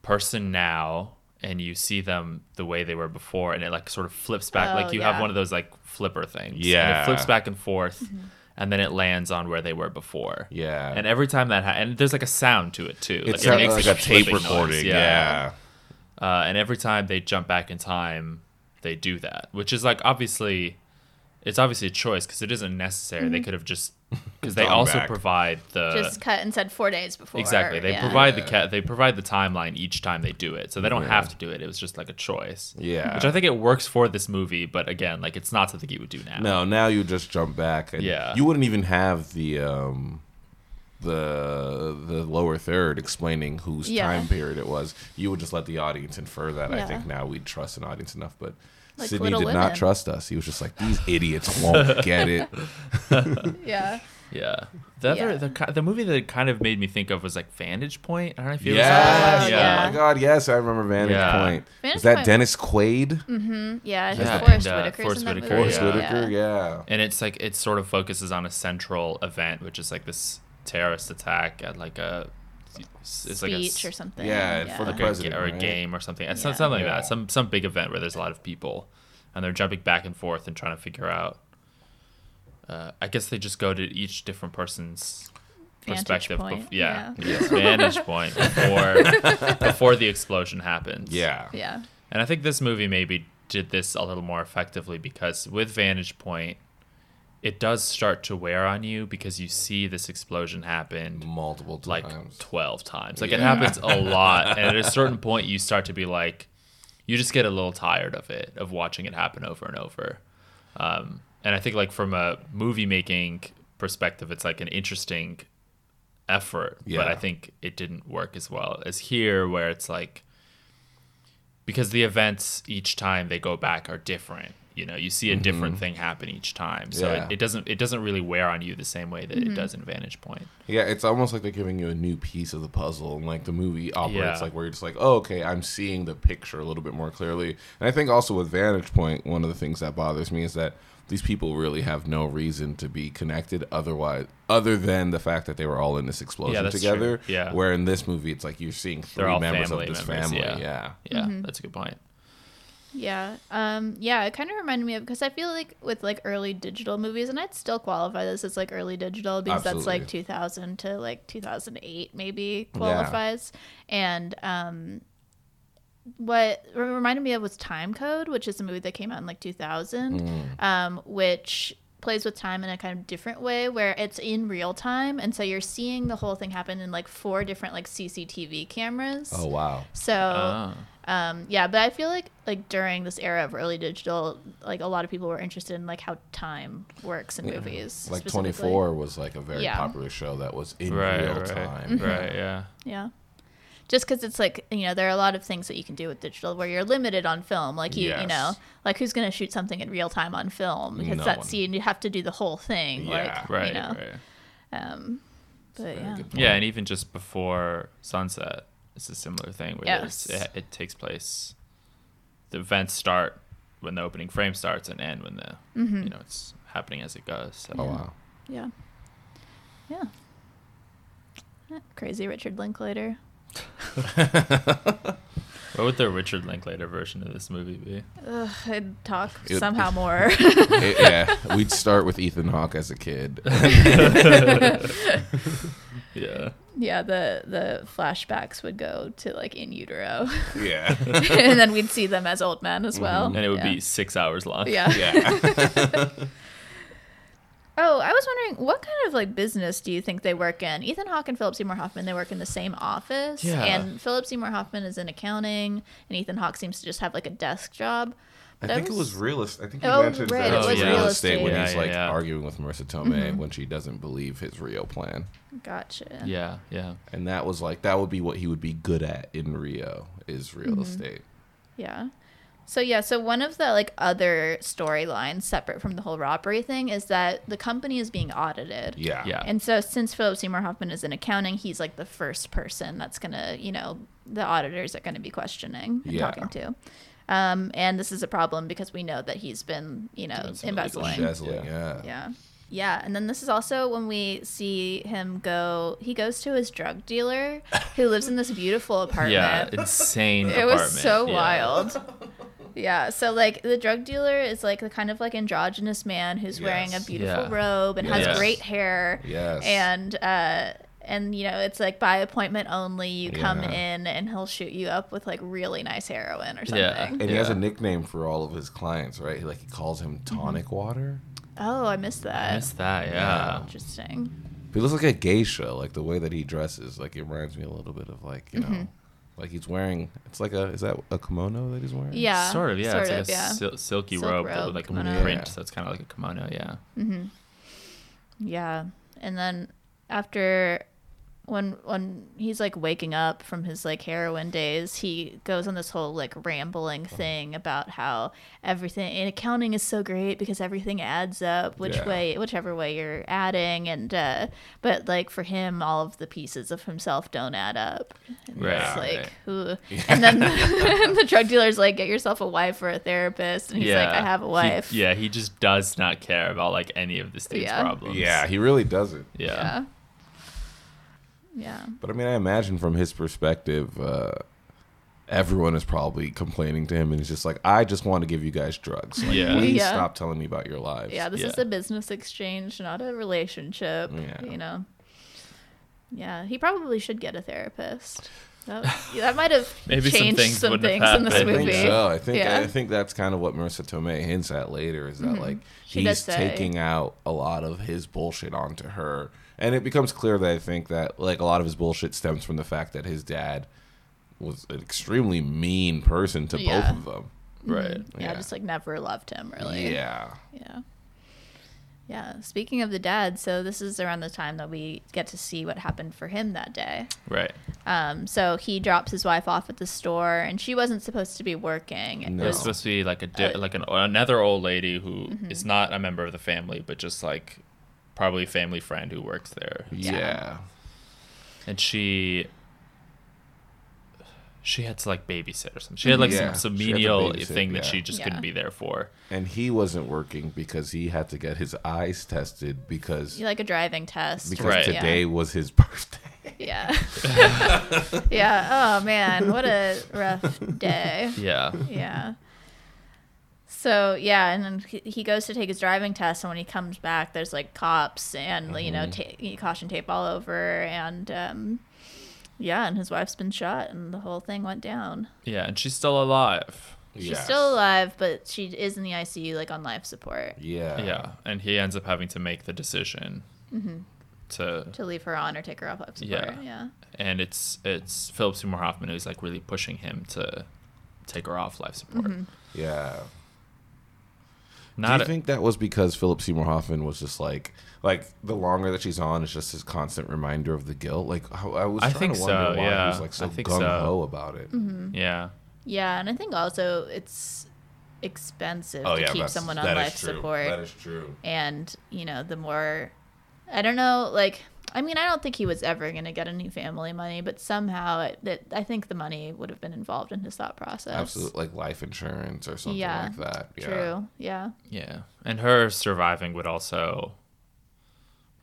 person now and you see them the way they were before and it like sort of flips back Oh, like you yeah. have one of those like flipper things yeah and it flips back and forth and then it lands on where they were before Yeah. and every time that ha- and there's like a sound to it too It's it makes, like a tape flipping noise, recording. Yeah. uh, and every time they jump back in time, they do that, which is like obviously, it's obviously a choice because it isn't necessary. They could have just because they also back. provide the just cut and said four days before exactly they yeah. provide the ca- they provide the timeline each time they do it, so they don't Yeah. have to do it. It was just like a choice, Yeah. which I think it works for this movie. But again, like it's not something you would do now. No, now you just jump back. And Yeah. You wouldn't even have the um the the lower third explaining whose Yeah. time period it was, you would just let the audience infer that. I think now we'd trust an audience enough, but Like Sidney did Little not trust us. He was just like, these idiots won't get it. Yeah. Yeah. The other Yeah. the the movie that it kind of made me think of was like Vantage Point. I don't know if you Yes. ever saw that. yeah. Oh my God. Yes, I remember Vantage Yeah. Point. Vantage Is that Point- Dennis Quaid? Yeah. Yeah, yeah. Forest and, uh, Whitaker's Forest in that Whitaker, movie. Forest Yeah. Whitaker. Yeah. And it's like it sort of focuses on a central event, which is like this terrorist attack at like a it's like a Speech or something. Yeah, for the like a, president, or a right? game or something. It's Yeah. something like Yeah. that. Some some big event where there's a lot of people, and they're jumping back and forth and trying to figure out. Uh, I guess they just go to each different person's Vantage perspective. point, bef- yeah, yeah. yes, vantage point before before the explosion happens. Yeah. Yeah. And I think this movie maybe did this a little more effectively because with Vantage Point, it does start to wear on you because you see this explosion happen Multiple times like 12 times. Like it happens a lot. And at a certain point, you start to be like, you just get a little tired of it, of watching it happen over and over. Um, and I think, like, from a movie making perspective, it's like an interesting effort. But I think it didn't work as well as here, where it's like, because the events each time they go back are different. You know, you see a different thing happen each time, so Mm-hmm. Yeah. it, it doesn't it doesn't really wear on you the same way that it does in Vantage Point. Yeah, it's almost like they're giving you a new piece of the puzzle, and like the movie operates Yeah. like where you're just like, oh, okay, I'm seeing the picture a little bit more clearly. And I think also with Vantage Point, one of the things that bothers me is that these people really have no reason to be connected otherwise, other than the fact that they were all in this explosion that's together. true. Yeah. Where in this movie, it's like you're seeing They're three members of this members, family. yeah. Yeah. Yeah, Mm-hmm. that's a good point. Yeah. Um yeah, it kind of reminded me of because I feel like with like early digital movies and I'd still qualify this as like early digital because that's like 2000 to like 2008 maybe qualifies. And um what re- reminded me of was Time Code, which is a movie that came out in like 2000, Mm. um which plays with time in a kind of different way where it's in real time and so you're seeing the whole thing happen in like four different like CCTV cameras. Oh wow. So Oh. Um, yeah, but I feel like like during this era of early digital, like a lot of people were interested in like how time works in movies. Like 24 was like a very Yeah. popular show that was in Right, real right, time. right, yeah. Yeah. Just because it's like you know there are a lot of things that you can do with digital where you're limited on film, like you you know like who's gonna shoot something in real time on film because No that one. scene you have to do the whole thing, Yeah. like Right, you know. right. Um, but yeah. Yeah, and even just before sunset, it's a similar thing where Yes. it, it takes place. The events start when the opening frame starts and end when the Mm-hmm. you know it's happening as it goes. So. Oh wow. yeah, yeah. Crazy Richard Linklater. What would the Richard Linklater version of this movie be? Ugh, I'd talk It- somehow more. It- yeah, we'd start with Ethan Hawke as a kid. Yeah. Yeah, the the flashbacks would go to like in utero, yeah. and then we'd see them as old men as mm-hmm. well. And it would yeah. be six hours long. yeah. Yeah. Oh, I was wondering what kind of like business do you think they work in? Ethan Hawke and Philip Seymour Hoffman they work in the same office, Yeah. and Philip Seymour Hoffman is in accounting, and Ethan Hawke seems to just have like a desk job. I But think it was real estate. I think he Oh, mentions right, that oh, it was real real estate when estate. he's Yeah, like yeah, yeah. arguing with Marisa Tomei mm-hmm. when she doesn't believe his Rio plan. Gotcha. Yeah, yeah. And that was like that would be what he would be good at in Rio is real mm-hmm. estate. Yeah. So yeah, so one of the like other storylines separate from the whole robbery thing is that the company is being audited. Yeah. Yeah. And so since Philip Seymour Hoffman is in accounting, he's like the first person that's gonna, you know, the auditors are gonna be questioning and Yeah. talking to. Um, and this is a problem because we know that he's been, you know, Doing embezzling. shit. Yeah. Yeah. Yeah, and then this is also when we see him go. He goes to his drug dealer, who lives in this beautiful apartment. Yeah, insane it apartment. was so Yeah. wild. Yeah, so like the drug dealer is like the kind of like androgynous man who's wearing a beautiful Yeah. robe and has great hair. Yes. And uh and you know, it's like by appointment only. You come Yeah. in and he'll shoot you up with like really nice heroin or something. Yeah. And he has a nickname for all of his clients, right? Like he calls him mm-hmm. tonic water. Oh, I missed that. I missed that, yeah. Interesting. He looks like a geisha, like the way that he dresses. Like it reminds me a little bit of like you mm-hmm. know, like he's wearing. It's like a is that a kimono that he's wearing? Yeah. Sort of, yeah. Sort it's like of, a yeah. sil- silky Silk robe, robe, with like kimono. a print, Yeah. so it's kind of like a kimono, yeah. Mm-hmm. Yeah. And then after when when he's like waking up from his like heroin days, he goes on this whole like rambling thing about how everything in accounting is so great because everything adds up, which Yeah. way whichever way you're adding, and uh, but like for him, all of the pieces of himself don't add up. And Right, It's like, right. ooh. and then the drug dealer's like, get yourself a wife or a therapist, and he's like, I have a He- wife. yeah, he just does not care about like any of the state's Yeah. problems. Yeah, he really doesn't. yeah. Yeah. Yeah. But I mean, I imagine from his perspective, uh, everyone is probably complaining to him, and he's just like, "I just want to give you guys drugs. Like, Yeah. please Yeah. stop telling me about your lives." Yeah, this is a business exchange, not a relationship. Yeah. You know. Yeah, he probably should get a therapist. That, that might have Maybe some changed things some things in this I movie. think so. I think Yeah. I think that's kind of what Marisa Tomei hints at later is that like She he's taking out a lot of his bullshit onto her, and it becomes clear that I think that like a lot of his bullshit stems from the fact that his dad was an extremely mean person to Yeah. both of them. Right. Yeah, Yeah. just like never loved him really. Yeah. Yeah. Yeah. Speaking of the dad, so this is around the time that we get to see what happened for him that day. Right. Um, so he drops his wife off at the store, and she wasn't supposed to be working. It No. It was was- supposed to be like a di- Uh, like an, another old lady who is Mm-hmm. not a member of the family, but just like probably a family friend who works there. Yeah. Yeah. And she she had to like babysit or something. She had like Yeah, some, some she had to menial thing that yeah. she just Yeah. couldn't be there for. And he wasn't working because he had to get his eyes tested because like a driving test. because Right. today Yeah. was his birthday. Yeah. yeah. Oh man, what a rough day. Yeah. Yeah. So yeah, and then he- he goes to take his driving test, and when he comes back, there's like cops and you know mm-hmm. ta- caution tape all over, and um, yeah, and his wife's been shot, and the whole thing went down. Yeah, and she's still alive. She's Yes. still alive, but she is in the ICU, like on life support, Yeah. Yeah, and he ends up having to make the decision mm-hmm. to to leave her on or take her off life support. Yeah. Yeah. and it's it's Philip Seymour Hoffman who's like really pushing him to take her off life support. Mm-hmm. Yeah. Do you a- think that was because Philip Seymour Hoffman was just like, like the longer that she's on, it's just his constant reminder of the guilt. Like how- I was I trying think to wonder so, why he was like so gung ho so. about it. Mm-hmm. yeah. Yeah, and I think also it's expensive Oh to yeah, keep someone on that is life true. support. That is true. and you know the more i don't know like i mean i don't think he was ever going to get any family money but somehow it, that i think the money would have been involved in his thought process Absolutely, like life insurance or something Yeah, like that. Yeah. true yeah Yeah. And her surviving would also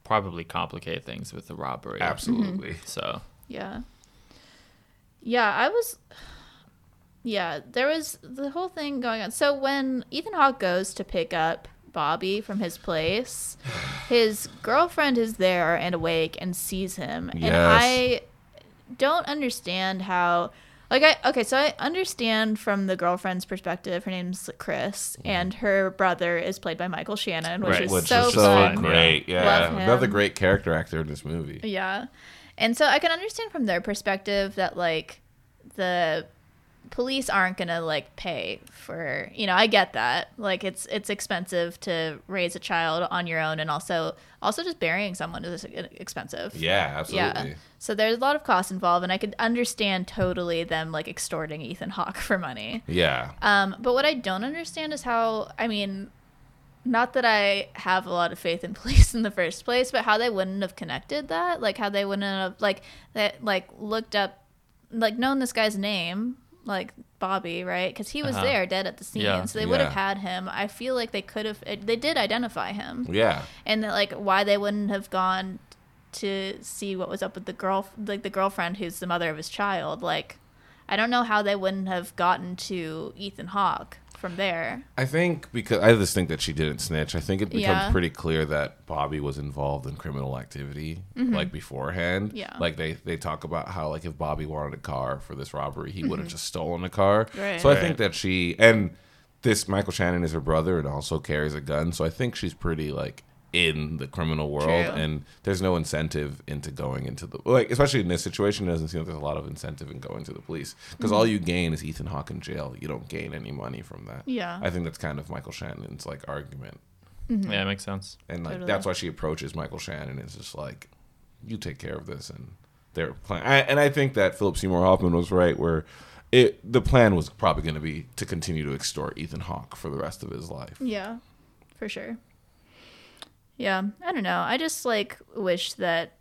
probably complicate things with the robbery. Absolutely. Mm-hmm. So, yeah yeah i was yeah there was the whole thing going on so when ethan hawke goes to pick up bobby from his place his girlfriend is there and awake and sees him Yes. and i don't understand how like I okay, so I understand from the girlfriend's perspective. Her name's Chris, mm-hmm. and her brother is played by Michael Shannon, which Right. is Which so is so fun. great. Yeah. Yeah. Love him. Another great character actor in this movie. Yeah. And so I can understand from their perspective that like the police aren't going to like pay for, you know, I get that. Like it's it's expensive to raise a child on your own and also also just burying someone is expensive. Yeah, absolutely. Yeah. So there's a lot of costs involved and I could understand totally them like extorting Ethan Hawke for money. Yeah. Um, but what I don't understand is how, I mean, not that I have a lot of faith in police in the first place, but how they wouldn't have connected that, like how they wouldn't have like that, like looked up, like known this guy's name, like Bobby, right? Because he was Uh-huh. there, dead at the scene, Yeah. so they would have had him. I feel like they could have, they did identify him, Yeah. and that, like why they wouldn't have gone to see what was up with the girl, like the girlfriend who's the mother of his child, like. I don't know how they wouldn't have gotten to Ethan Hawke from there. I think because I just think that she didn't snitch. I think it becomes Yeah. pretty clear that Bobby was involved in criminal activity like beforehand. Mm-hmm. Yeah. Like they they talk about how like if Bobby wanted a car for this robbery, he would have just stolen a car. Mm-hmm. Right. So I Right. think that she and this Michael Shannon is her brother and also carries a gun. So I think she's pretty like in the criminal world True. and there's no incentive into going into the like especially in this situation it doesn't seem like there's a lot of incentive in going to the police because all you gain is Ethan Hawke in jail you don't gain any money from that Yeah. I think that's kind of Michael Shannon's like argument, Mm-hmm. yeah, it makes sense. and like Totally. that's why she approaches Michael Shannon is just like, you take care of this, and their plan. I, and I think that Philip Seymour Hoffman was right, where it the plan was probably going to be to continue to extort Ethan Hawke for the rest of his life. Yeah, for sure. Yeah, I don't know. I just like wish that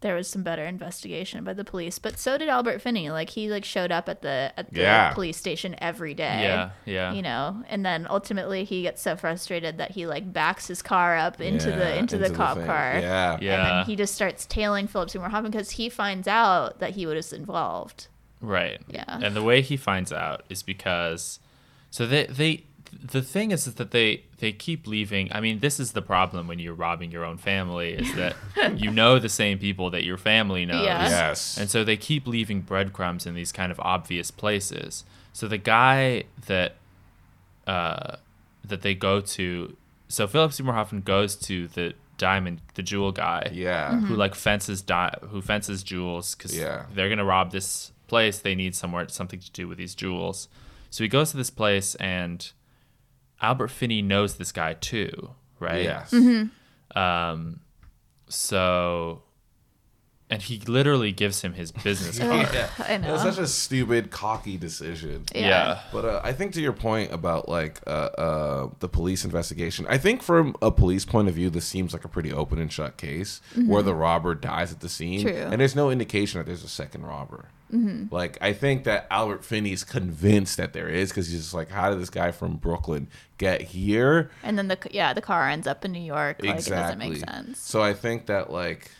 there was some better investigation by the police, but so did Albert Finney. Like he like showed up at the at the Yeah. police station every day. Yeah, yeah. You know, and then ultimately he gets so frustrated that he like backs his car up into the Yeah, into, the cop thing. car. Yeah. Yeah. And then he just starts tailing Philip Seymour Hoffman because he finds out that he was involved. Right. Yeah. And the way he finds out is because so they they the thing is that they they keep leaving I mean this is the problem when you're robbing your own family is that you know the same people that your family knows. Yeah. Yes. And so they keep leaving breadcrumbs in these kind of obvious places. So the guy that uh that they go to so Philip Seymour Hoffman goes to the diamond the jewel guy yeah. Mm-hmm. who like fences di- who fences jewels because Yeah. they're gonna rob this place. They need somewhere something to do with these jewels. So he goes to this place, and Albert Finney knows this guy too, right? Yes. Um, so, and he literally gives him his business card. Yeah. I know. It's such a stupid, cocky decision. Yeah. yeah. But uh, I think to your point about like uh, uh, the police investigation, I think from a police point of view, this seems like a pretty open and shut case where the robber dies at the scene, Mm-hmm. True. and there's no indication that there's a second robber. Mm-hmm. Like I think that Albert Finney's convinced that there is because he's just like, how did this guy from Brooklyn get here? And then the yeah the car ends up in New York. Like exactly. it doesn't make sense. So I think that like,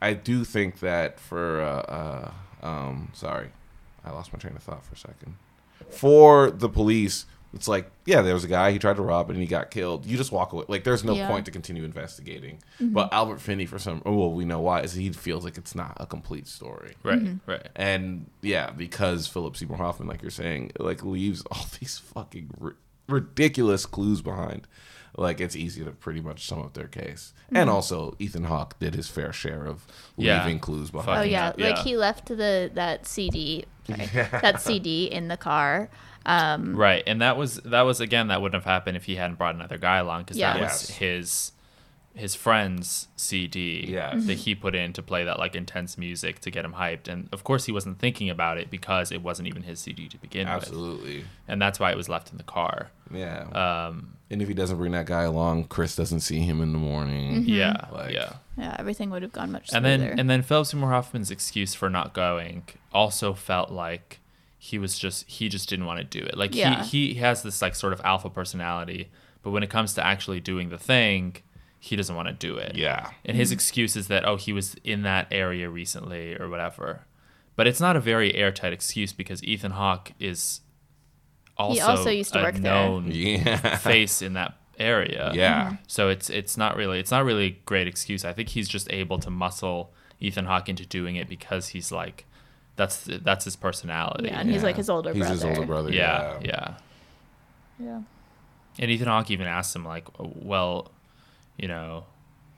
I do think that for uh, uh um sorry, I lost my train of thought for a second. For the police, it's like yeah, there was a guy he tried to rob and he got killed. You just walk away. Like there's no Yeah. Mm-hmm. point to continue investigating. But Albert Finney, for some, oh, well, we know why is he feels like it's not a complete story. Right. Mm-hmm. Right. And yeah, because Philip Seymour Hoffman, like you're saying, like leaves all these fucking ri- ridiculous clues behind. Like it's easy to pretty much sum up their case. And also, Ethan Hawke did his fair share of Yeah. leaving clues behind. Oh yeah, yeah. like he left the that CD, sorry, that CD in the car. Um, Right, and that was that was again that wouldn't have happened if he hadn't brought another guy along because that was Yes. his his friend's CD Yes. that he put in to play that like intense music to get him hyped, and of course he wasn't thinking about it because it wasn't even his CD to begin with, Absolutely. and that's why it was left in the car. Yeah. Um, and if he doesn't bring that guy along, Chris doesn't see him in the morning. yeah, Like- yeah. yeah, everything would have gone much smoother. and then and then Philip Seymour Hoffman's excuse for not going also felt like he was just he just didn't want to do it. Like Yeah. he he has this like sort of alpha personality, but when it comes to actually doing the thing, he doesn't want to do it. Yeah. And his excuse is that oh he was in that area recently or whatever. But it's not a very airtight excuse because Ethan Hawke is also, also used to a work there. known Yeah. face in that area. Yeah. Mm-hmm. So it's it's not really it's not really a great excuse. I think he's just able to muscle Ethan Hawke into doing it because he's like that's that's his personality. yeah, and he's Yeah. like his older brother. He's brother. his older brother. yeah, yeah. Yeah. And Ethan Hawke even asks him like, well, you know,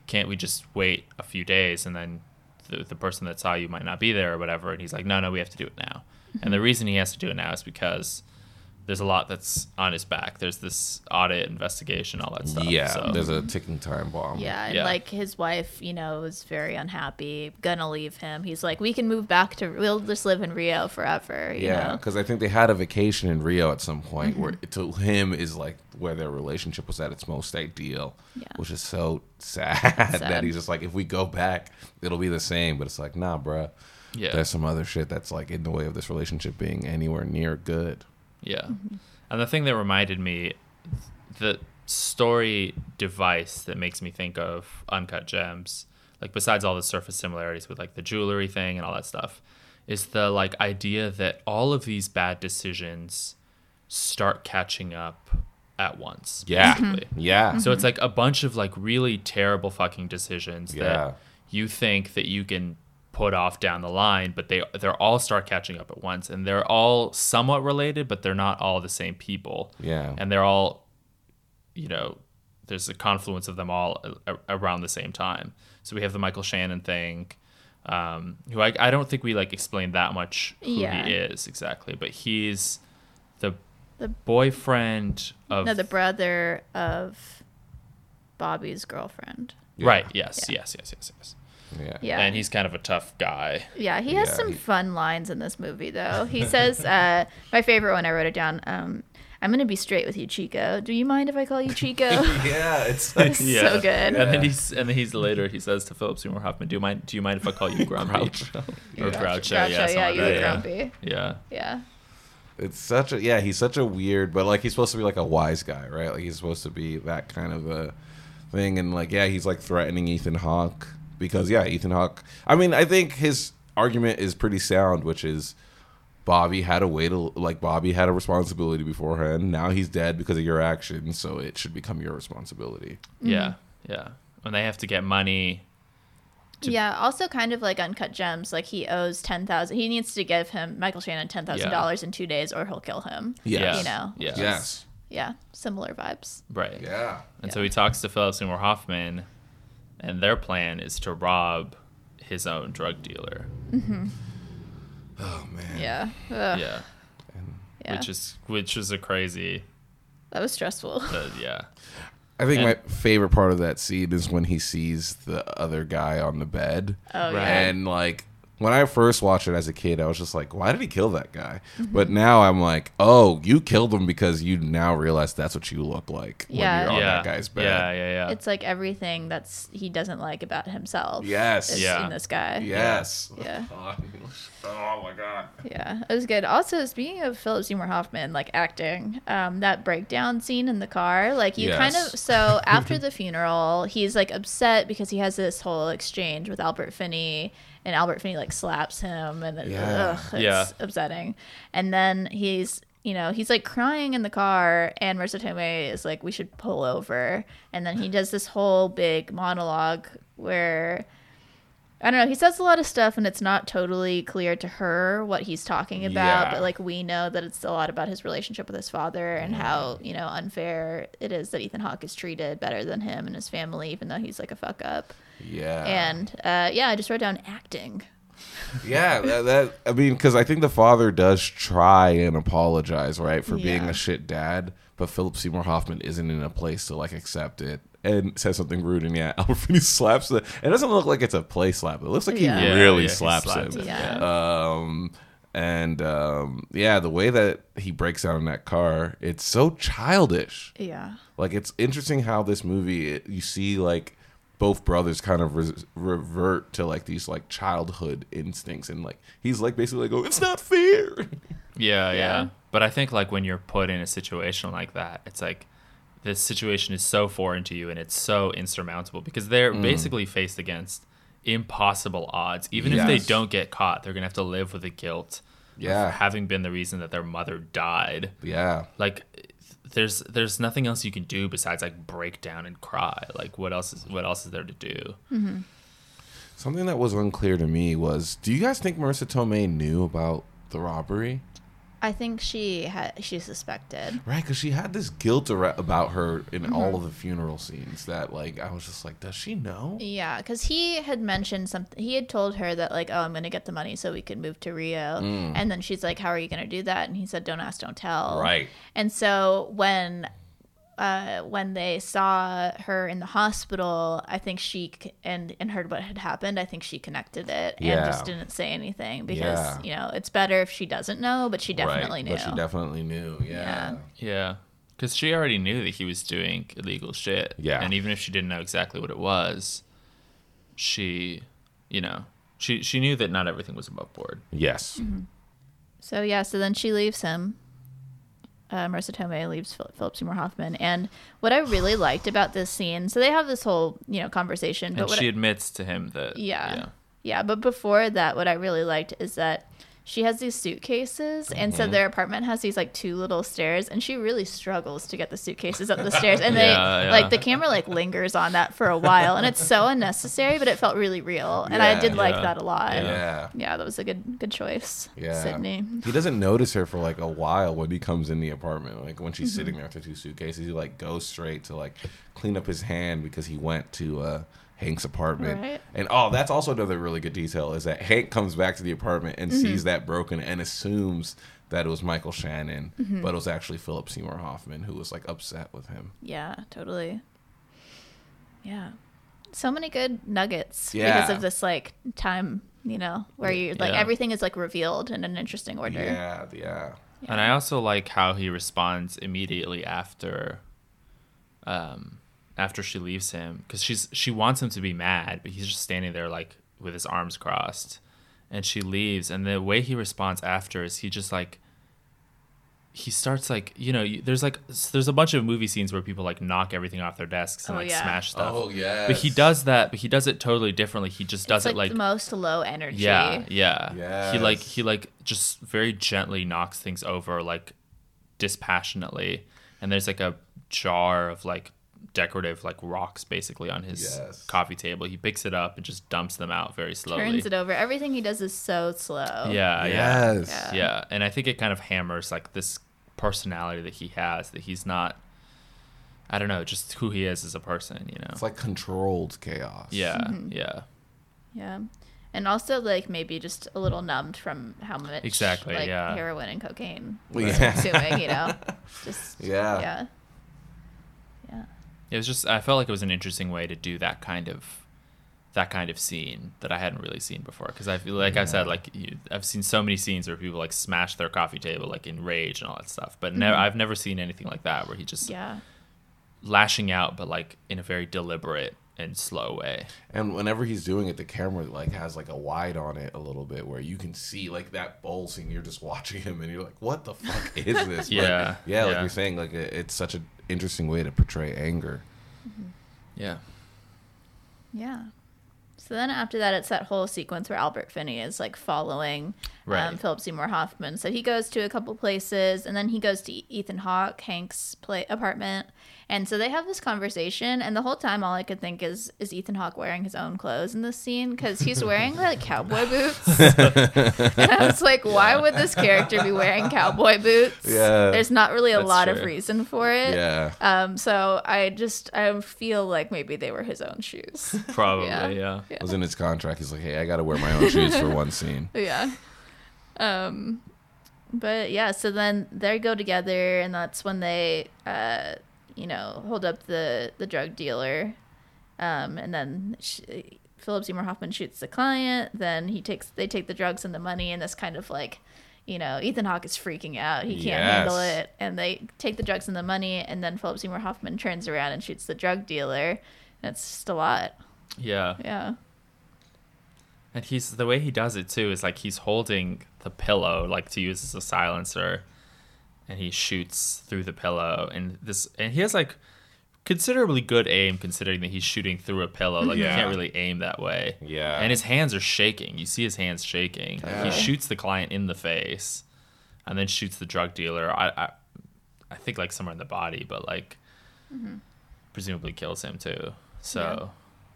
can't we just wait a few days and then the, the person that saw you might not be there or whatever? And he's like, no, no, we have to do it now. And the mm-hmm. reason he has to do it now is because there's a lot that's on his back. There's this audit investigation, all that stuff. Yeah. so. There's a ticking time bomb. Yeah, and Yeah. like his wife, you know, was very unhappy, gonna leave him. He's like, we can move back to, we'll just live in Rio forever. You Yeah. Mm-hmm. because I think they had a vacation in Rio at some point where to him is like where their relationship was at its most ideal, Yeah. which is so sad, that he's just like, if we go back, it'll be the same. But it's like, nah, bruh. Yeah. There's some other shit that's like in the way of this relationship being anywhere near good. Yeah. Mm-hmm. And the thing that reminded me, the story device that makes me think of Uncut Gems, like besides all the surface similarities with like the jewelry thing and all that stuff, is the like idea that all of these bad decisions start catching up at once. Yeah. basically. Yeah. So it's like a bunch of like really terrible fucking decisions Yeah. that you think that you can put off down the line, but they they're all start catching up at once, and they're all somewhat related, but they're not all the same people. Yeah. and they're all, you know, there's a confluence of them all a- a- around the same time. So we have the Michael Shannon thing. Um, who I, I don't think we like explained that much who Yeah. he is exactly, but he's the The- boyfriend of No, the brother of Bobby's girlfriend. Yeah. Right. Yes. Yeah. Yes. Yes. Yes. Yes. Yeah. Yeah. and he's kind of a tough guy. Yeah, he has Yeah, some he- fun lines in this movie, though. He says, uh, my favorite one, I wrote it down. Um, I'm going to be straight with you, Chico. Do you mind if I call you Chico? yeah, it's like So good. And then he's and then he's later he says to Philip Seymour Hoffman, "Do you mind? Do you mind if I call you Grumpy Groucho. or Yeah. Groucho? Groucho, yeah, yeah, something like you that, were yeah. grumpy. Yeah, Yeah. It's such a yeah. He's such a weird, but like he's supposed to be like a wise guy, right? Like he's supposed to be that kind of a thing, and like yeah, he's like threatening Ethan Hawke because yeah, Ethan Hawke. I mean, I think his argument is pretty sound, which is Bobby had a way to like Bobby had a responsibility beforehand. Now he's dead because of your actions, so it should become your responsibility. yeah, mm-hmm. yeah. When they have to get money, To- Yeah, also kind of like Uncut Gems. Like he owes 10000 He needs to give him, Michael Shannon, $10,000 in two days or he'll kill him. yeah, You know. yeah, Yes. Yeah, similar vibes. right, Yeah. And so he talks to Philip Seymour Hoffman, and their plan is to rob his own drug dealer. Oh man. Yeah. Ugh. Yeah, Yeah. which is which is a crazy. that was stressful. Uh, yeah, I think And- my favorite part of that scene is when he sees the other guy on the bed. Oh, Right. yeah. And like when I first watched it as a kid, I was just like, why did he kill that guy? Mm-hmm. But now I'm like, oh, you killed him because you now realize that's what you look like Yeah. when you're on that guy's bed. yeah, yeah, yeah. It's like everything that's he doesn't like about himself. Yes. is Yeah. in this guy. Yes. Yeah. Oh my god. Yeah, it was good. Also, speaking of Philip Seymour Hoffman, like acting, um, that breakdown scene in the car, like you kind of. So after the funeral, he's like upset because he has this whole exchange with Albert Finney, and Albert Finney like slaps him, and it, Yeah. ugh, it's Yeah. upsetting. And then he's. You know, he's like crying in the car, and Marisa Tomei is like, "We should pull over." And then he does this whole big monologue where I don't know. He says a lot of stuff, and it's not totally clear to her what he's talking about. Yeah. But like we know that it's a lot about his relationship with his father and how you know unfair it is that Ethan Hawke is treated better than him and his family, even though he's like a fuck up. Yeah. And uh, yeah, I just wrote down acting. yeah, that, that I mean, because I think the father does try and apologize, right, for being Yeah. a shit dad, but Philip Seymour Hoffman isn't in a place to like accept it and says something rude, and yeah, Albert Finney slaps it. It doesn't look like it's a play slap. It looks like Yeah. he Yeah, really yeah, he slaps slapped him. him, Yeah. Um, and um, yeah, the way that he breaks out in that car, it's so childish. Yeah. Like it's interesting how this movie it, you see like both brothers kind of res- revert to like these like childhood instincts and like he's like basically like oh it's not fair. Yeah, yeah, Yeah. But I think like when you're put in a situation like that, it's like this situation is so foreign to you and it's so insurmountable because they're Mm. basically faced against impossible odds. Even if they don't get caught, they're gonna have to live with the guilt Yeah. of having been the reason that their mother died. yeah. Like there's there's nothing else you can do besides like break down and cry. Like what else is what else is there to do? Mm-hmm. Something that was unclear to me was do you guys think Marisa Tomei knew about the robbery? I think she had she suspected. Right, because she had this guilt ar- about her in Mm-hmm. all of the funeral scenes that like I was just like, does she know? Yeah, because he had mentioned something. He had told her that like, oh, I'm gonna get the money so we can move to Rio. And then she's like, how are you gonna do that? And he said, don't ask, don't tell. Right. And so when uh, when they saw her in the hospital, I think she and and heard what had happened. I think she connected it and Yeah. just didn't say anything because Yeah. you know it's better if she doesn't know, but she definitely right. knew. But she definitely knew. Yeah. Yeah. Yeah. Because she already knew that he was doing illegal shit. Yeah. And even if she didn't know exactly what it was, she, you know, she she knew that not everything was above board. Yes. Mm-hmm. so yeah, so then she leaves him. Uh, Marisa Tomei leaves Phil- Philip Seymour Hoffman, and what I really liked about this scene, so they have this whole you know conversation, but And she I- admits to him that. Yeah. Yeah, but before that, what I really liked is that she has these suitcases, and Mm-hmm. so their apartment has these like two little stairs, and she really struggles to get the suitcases up the stairs. And they Yeah, yeah. like the camera like lingers on that for a while, and it's so unnecessary, but it felt really real, and I Yeah. did like that a lot. Yeah. Yeah. Yeah, that was a good good choice. Yeah. Sidney. He doesn't notice her for like a while when he comes in the apartment. Like when Mm-hmm. she's sitting there with the two suitcases, he like goes straight to like clean up his hand because he went to uh Hank's apartment. Right. And oh, that's also another really good detail is that Hank comes back to the apartment and Mm-hmm. sees that broken and assumes that it was Michael Shannon, Mm-hmm. but it was actually Philip Seymour Hoffman who was like upset with him. Yeah, totally. Yeah. so many good nuggets because of this like time, you know, where you like Yeah. everything is like revealed in an interesting order. Yeah, yeah. And I also like how he responds immediately after, after she leaves him, because she's she wants him to be mad, but he's just standing there like with his arms crossed, and she leaves, and the way he responds after is he just like. He starts like you know you- there's like there's a bunch of movie scenes where people like knock everything off their desks and Oh, like yeah. smash stuff. Oh, yes. But he does that, but he does it totally differently. He just does it's it like, like the most low energy. yeah, yeah. He like he like just very gently knocks things over like dispassionately. And there's like a jar of like decorative like rocks basically on his Yes. coffee table. He picks it up and just dumps them out very slowly. Turns it over. Everything he does is so slow. Yeah, yeah. Yes. Yeah. Yeah. And I think it kind of hammers like this personality that he has that he's not I don't know, just who he is as a person, you know. It's like controlled chaos. yeah, Mm-hmm. yeah. Yeah. And also like maybe just a little numbed from how much Exactly, like yeah. heroin and cocaine Well, he's yeah. consuming, you know. Just Yeah. Yeah. Yeah. It was just I felt like it was an interesting way to do that kind of that kind of scene that I hadn't really seen before because I feel like I said like you, I've seen so many scenes where people like smash their coffee table like in rage and all that stuff but never mm. I've never seen anything like that where he just Yeah. lashing out but like in a very deliberate and slow way. And whenever he's doing it, the camera like has like a wide on it a little bit where you can see like that bowl scene. You're just watching him and you're like, what the fuck is this? But, Yeah, yeah, like yeah. you're saying, like it- it's such an interesting way to portray anger. Mm-hmm. Yeah. Yeah. So then after that, it's that whole sequence where Albert Finney is like following um, Philip Seymour Hoffman. So he goes to a couple places, and then he goes to Ethan Hawke, Hank's play apartment, and so they have this conversation. And the whole time, all I could think is, is Ethan Hawke wearing his own clothes in this scene because he's wearing like cowboy boots. and I was like, why would this character be wearing cowboy boots? Yeah. There's not really a That's lot of reason for it. Yeah. Um, so I just I feel like maybe they were his own shoes. Probably, Yeah. yeah. It was in his contract. He's like, hey, I got to wear my own shoes for one scene. yeah. Um, but yeah, so then they go together, and that's when they, uh, you know, hold up the the drug dealer, um, and then sh Philip Seymour Hoffman shoots the client. Then he takes they take the drugs and the money, and this kind of like. You know, Ethan Hawke is freaking out. He can't handle it. And they take the drugs and the money, and then Philip Seymour Hoffman turns around and shoots the drug dealer. And it's just a lot. Yeah. Yeah. And he's the way he does it too is like he's holding the pillow like to use as a silencer and he shoots through the pillow and this and he has like considerably good aim considering that he's shooting through a pillow like Yeah. you can't really aim that way. Yeah. And his hands are shaking. You see his hands shaking. Yeah. He shoots the client in the face and then shoots the drug dealer. I I, I think like somewhere in the body, but like mm-hmm. presumably kills him too. So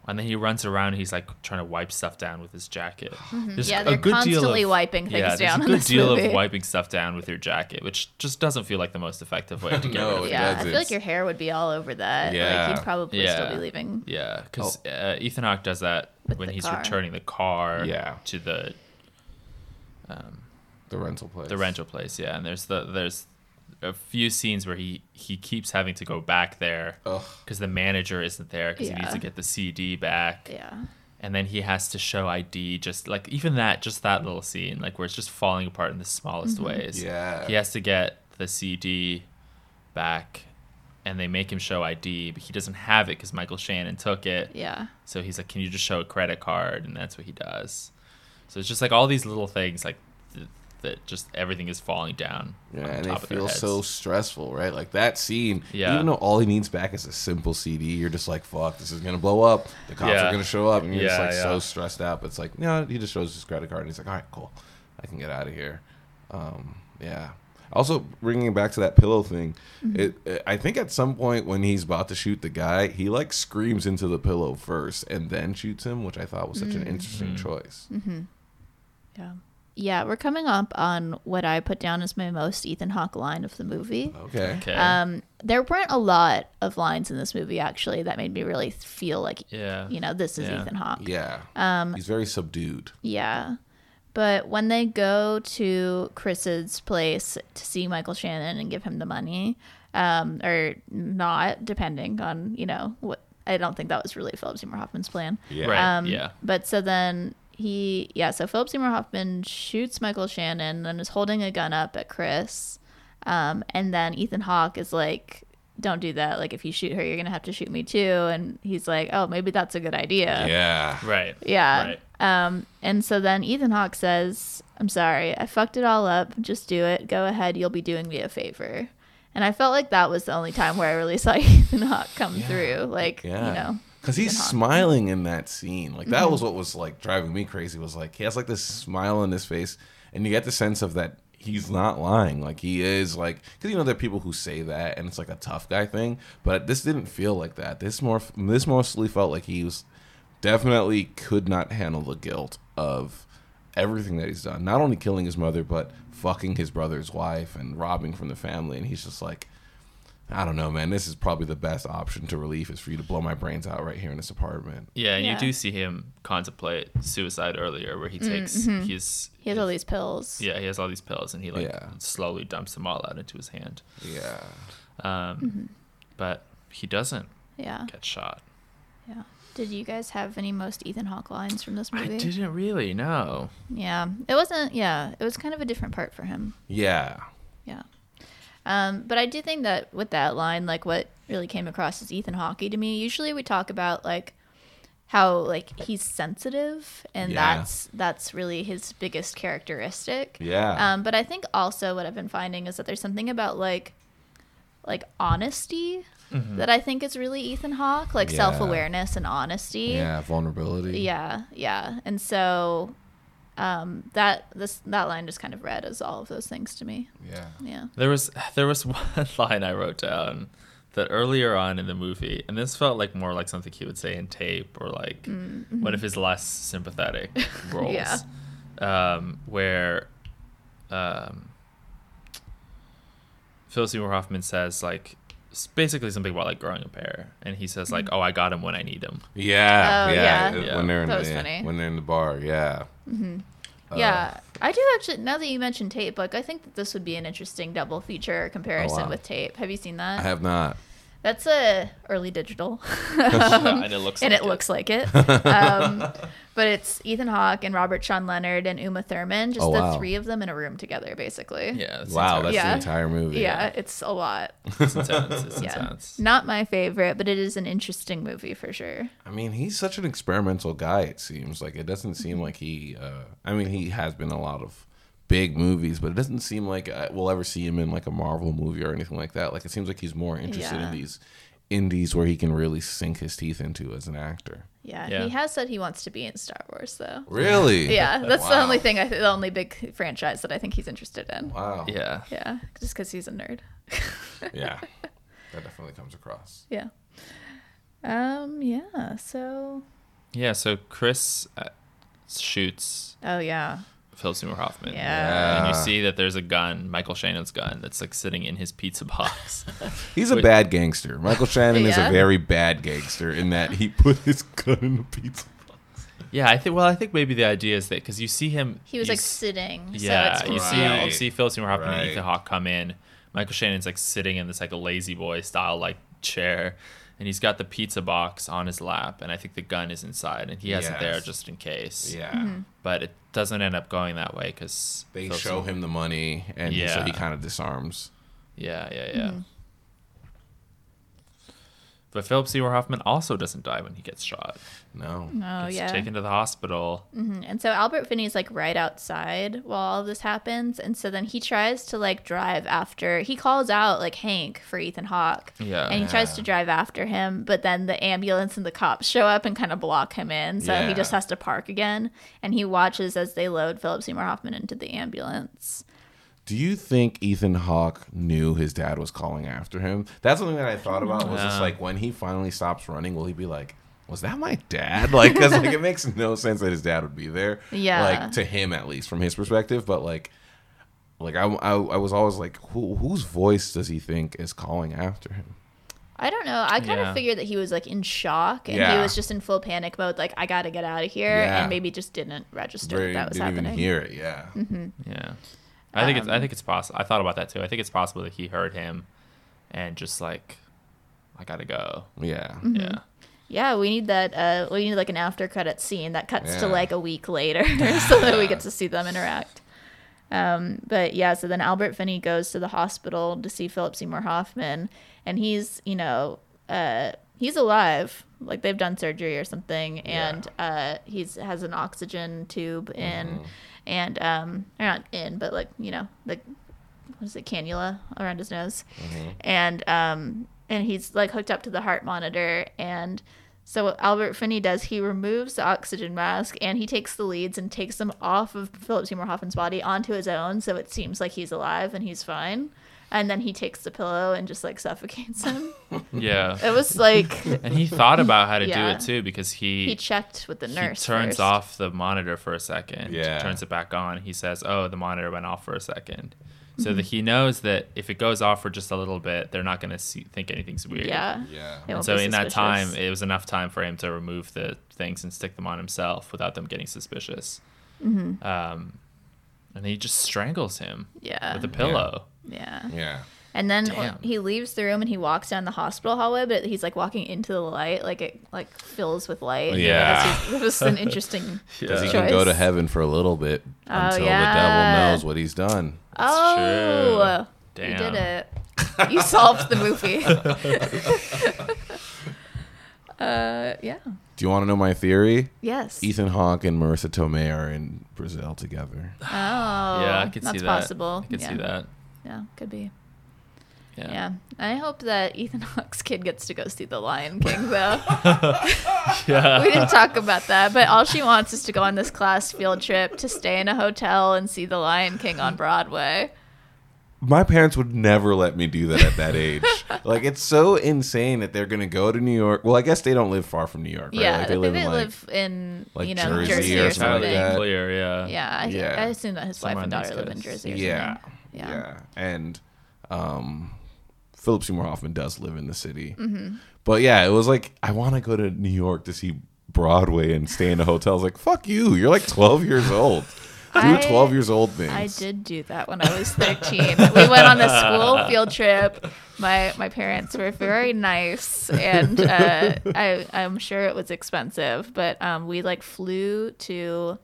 and then he runs around. He's like trying to wipe stuff down with his jacket. There's Mm-hmm. Yeah, they're good deal constantly of- wiping things yeah, there's down a in good this deal movie. of wiping stuff down with your jacket, which just doesn't feel like the most effective way to get No, rid of it it. Yeah, I feel like your hair would be all over that. Yeah. Like you'd probably still be leaving. Yeah, because Oh. uh, Ethan Hawke does that With when he's car. returning the car Yeah. to the um, The rental place. the rental place. Yeah, and there's the there's a few scenes where he he keeps having to go back there because the manager isn't there because he needs to get the CD back. Yeah. and then he has to show ID. Just like even that, just that little scene, like where it's just falling apart in the smallest Mm-hmm. ways. Yeah. he has to get the CD back, and they make him show ID, but he doesn't have it because Michael Shannon took it. Yeah. So he's like, "Can you just show a credit card?" And that's what he does. So it's just like all these little things, like th- that, just everything is falling down. Yeah, on and top it of their feels so stressful, right? Like that scene. Yeah. Even though all he needs back is a simple CD, you're just like, "Fuck, this is gonna blow up. The cops Yeah. are gonna show up," and you're just like yeah. so stressed out. But it's like, no, he just shows his credit card, and he's like, "All right, cool, I can get out of here." Um, yeah. Also, bringing it back to that pillow thing, Mm-hmm. it, it. I think at some point when he's about to shoot the guy, he like screams into the pillow first and then shoots him, which I thought was such Mm. an interesting Mm. choice. Yeah. Yeah, we're coming up on what I put down as my most Ethan Hawke line of the movie. Okay. Okay. Um, there weren't a lot of lines in this movie actually that made me really feel like, yeah. you know, this is Yeah. Ethan Hawke. Yeah. Um, he's very subdued. Yeah. But when they go to Chris's place to see Michael Shannon and give him the money, um, or not, depending on, you know, what I don't think that was really Philip Seymour Hoffman's plan. Yeah. Right. Um, yeah. But so then he, yeah, so Philip Seymour Hoffman shoots Michael Shannon and is holding a gun up at Chris. Um, and then Ethan Hawke is like, don't do that. Like, if you shoot her, you're going to have to shoot me too. And he's like, oh, maybe that's a good idea. Yeah. Right. Yeah. Right. Um, and so then Ethan Hawke says, I'm sorry, I fucked it all up. Just do it. Go ahead. You'll be doing me a favor. And I felt like that was the only time where I really saw Ethan Hawke come through. Like, Yeah. you know. Cause he's smiling in that scene. Like that Mm-hmm. was what was like driving me crazy. Was like he has like this smile on his face, and you get the sense of that he's not lying. Like he is like because you know there are people who say that, and it's like a tough guy thing. But this didn't feel like that. This more this mostly felt like he was definitely could not handle the guilt of everything that he's done. Not only killing his mother, but fucking his brother's wife and robbing from the family. And he's just like, I don't know, man. This is probably the best option to relief is for you to blow my brains out right here in this apartment. Yeah, and Yeah. you do see him contemplate suicide earlier, where he takes his Mm-hmm. He has all these pills. yeah he has all these pills, and he like Yeah. slowly dumps them all out into his hand. Yeah. Um, but he doesn't Yeah. get shot. Yeah. Did you guys have any most Ethan Hawke lines from this movie? I movie? didn't really know. Yeah. It wasn't, yeah, it was kind of a different part for him. Yeah. Yeah. Um, but I do think that with that line, like what really came across is Ethan Hawke to me, usually we talk about like how like he's sensitive and Yeah. that's that's really his biggest characteristic. Yeah. Um, but I think also what I've been finding is that there's something about like like honesty that I think is really Ethan Hawke, like Yeah. self awareness and honesty. yeah. Vulnerability. Yeah, yeah. And so um that this that line just kind of read as all of those things to me. Yeah. Yeah. There was there was one line I wrote down that earlier on in the movie, and this felt like more like something he would say in tape or like one of his less sympathetic roles. Yeah. Um, where um, Phil Seymour Hoffman says like basically something about like growing a pair, and he says like, "Oh, I got him when I need him." Yeah. Oh, yeah. yeah. When they're in the, funny. when they're in the bar. Yeah. Uh, yeah, I do actually. Now that you mentioned tape, Book, I think that this would be an interesting double feature comparison wow. with tape. Have you seen that? I have not. That's a early digital, and it looks and like it looks like it. Um, but it's Ethan Hawke and Robert Sean Leonard and Uma Thurman, just Oh, the wow. three of them in a room together, basically. Yeah. It's Wow. intense. That's Yeah. the entire movie. Yeah, it's a lot. It's intense. It's Yeah, intense. not my favorite, but it is an interesting movie for sure. I mean, he's such an experimental guy. It seems like it doesn't seem like he. Uh, I mean, he has been a lot of big movies, but it doesn't seem like uh, we'll ever see him in like a Marvel movie or anything like that. Like it seems like he's more interested Yeah. in these indies where he can really sink his teeth into as an actor. Yeah, Yeah. he has said he wants to be in Star Wars, though. Really? Yeah, that's the only thing. I th- the only big franchise that I think he's interested in. Wow. Yeah. Yeah, just because he's a nerd. Yeah. That definitely comes across. yeah. Um. Yeah. So. Yeah. So Chris uh, shoots Oh yeah. Phil Seymour Hoffman. Yeah. And you see that there's a gun, Michael Shannon's gun, that's like sitting in his pizza box. He's a Wait. bad gangster. Michael Shannon is a very bad gangster in that he put his gun in the pizza. Box. Yeah, I think. Well, I think maybe the idea is that because you see him, He was like sitting. yeah, So you it's see you see Phil Seymour Hoffman Right. and Ethan Hawke come in. Michael Shannon's like sitting in this like a lazy boy style like chair, and he's got the pizza box on his lap, and I think the gun is inside, and he has it there just in case. Yeah. Mm-hmm. But it doesn't end up going that way because They show him the money, and he- so he kind of disarms. Yeah, yeah, yeah. Mm-hmm. But Philip Seymour Hoffman also doesn't die when he gets shot. No. Oh Gets yeah. taken to the hospital. Mhm. And so Albert Finney's like right outside while all this happens, and so then he tries to like drive after. He calls out like Hank for Ethan Hawke. Yeah. And he tries to drive after him, but then the ambulance and the cops show up and kind of block him in. So he just has to park again, and he watches as they load Philip Seymour Hoffman into the ambulance. Do you think Ethan Hawke knew his dad was calling after him? That's something that I thought about. Was just like when he finally stops running, will he be like, "Was that my dad?" Like, because like it makes no sense that his dad would be there. Yeah. Like to him at least from his perspective, but like, like I, I, I was always like, who, whose voice does he think is calling after him? I don't know. I kind Yeah. of figured that he was like in shock and he was just in full panic mode, like I got to get out of here, Yeah. and maybe just didn't register Very- that that was didn't happening. even hear it. Yeah. Yeah. I think it's I Um, think it's possible. I thought about that too. I think it's possible that he heard him and just like I got to go. Yeah. Mm-hmm. Yeah. Yeah, we need that. Uh, we need like an after credit scene that cuts to like a week later, so that we get to see them interact. Um, but yeah, so then Albert Finney goes to the hospital to see Philip Seymour Hoffman, and he's you know uh, he's alive, like they've done surgery or something, and uh, he's has an oxygen tube in, and um, or not in, but like you know the what is it cannula around his nose? And um and he's like hooked up to the heart monitor and so what albert finney does he removes the oxygen mask and he takes the leads and takes them off of philip seymour hoffman's body onto his own so it seems like he's alive and he's fine and then he takes the pillow and just like suffocates him Yeah. it was like And he thought about how to Yeah. do it too because he he checked with the nurse. he turns first. off the monitor for a second. Yeah. Turns it back on. He says, "Oh, the monitor went off for a second. So Mm-hmm. that he knows that if it goes off for just a little bit, they're not going to think anything's weird. yeah Yeah. And so be in that time, it was enough time for him to remove the things and stick them on himself without them getting suspicious. Mm-hmm. Um, and he just strangles him yeah with a pillow. yeah Yeah. And then Damn. he leaves the room and he walks down the hospital hallway, but he's like walking into the light, like it like fills with light. Yeah. it was an interesting. Because he can go to heaven for a little bit Oh, until the devil knows what he's done. oh, true. you Damn. did it! You solved the movie. uh, yeah. Do you want to know my theory? Yes. Ethan Hawke and Marisa Tomei are in Brazil together. Oh, yeah, I could that's see that. possible. I could yeah. see that. Yeah, could be. Yeah. Yeah. I hope that Ethan Hawke's kid gets to go see The Lion King, though. Yeah. we didn't talk about that, but all she wants is to go on this class field trip to stay in a hotel and see The Lion King on Broadway. My parents would never let me do that at that age. like it's so insane that they're gonna go to New York. Well, I guess they don't live far from New York, right? Yeah, like they, they live they in like live in like you know Jersey Jersey, or or something like something. that. Clear, yeah. Yeah, I, Yeah. I assume that his Somewhere wife and daughter live in. Jersey. Or yeah, something. yeah, Yeah. and um, Philip Seymour Hoffman does live in the city. Mm-hmm. But yeah, it was like I want to go to New York to see Broadway and stay in a hotel. I like, fuck you, you're like 12 years old. Do I- 12 years old things. I did do that when I was 13. we went on a school field trip. My my parents were very nice, and uh, I I'm sure it was expensive, but um, we like flew to.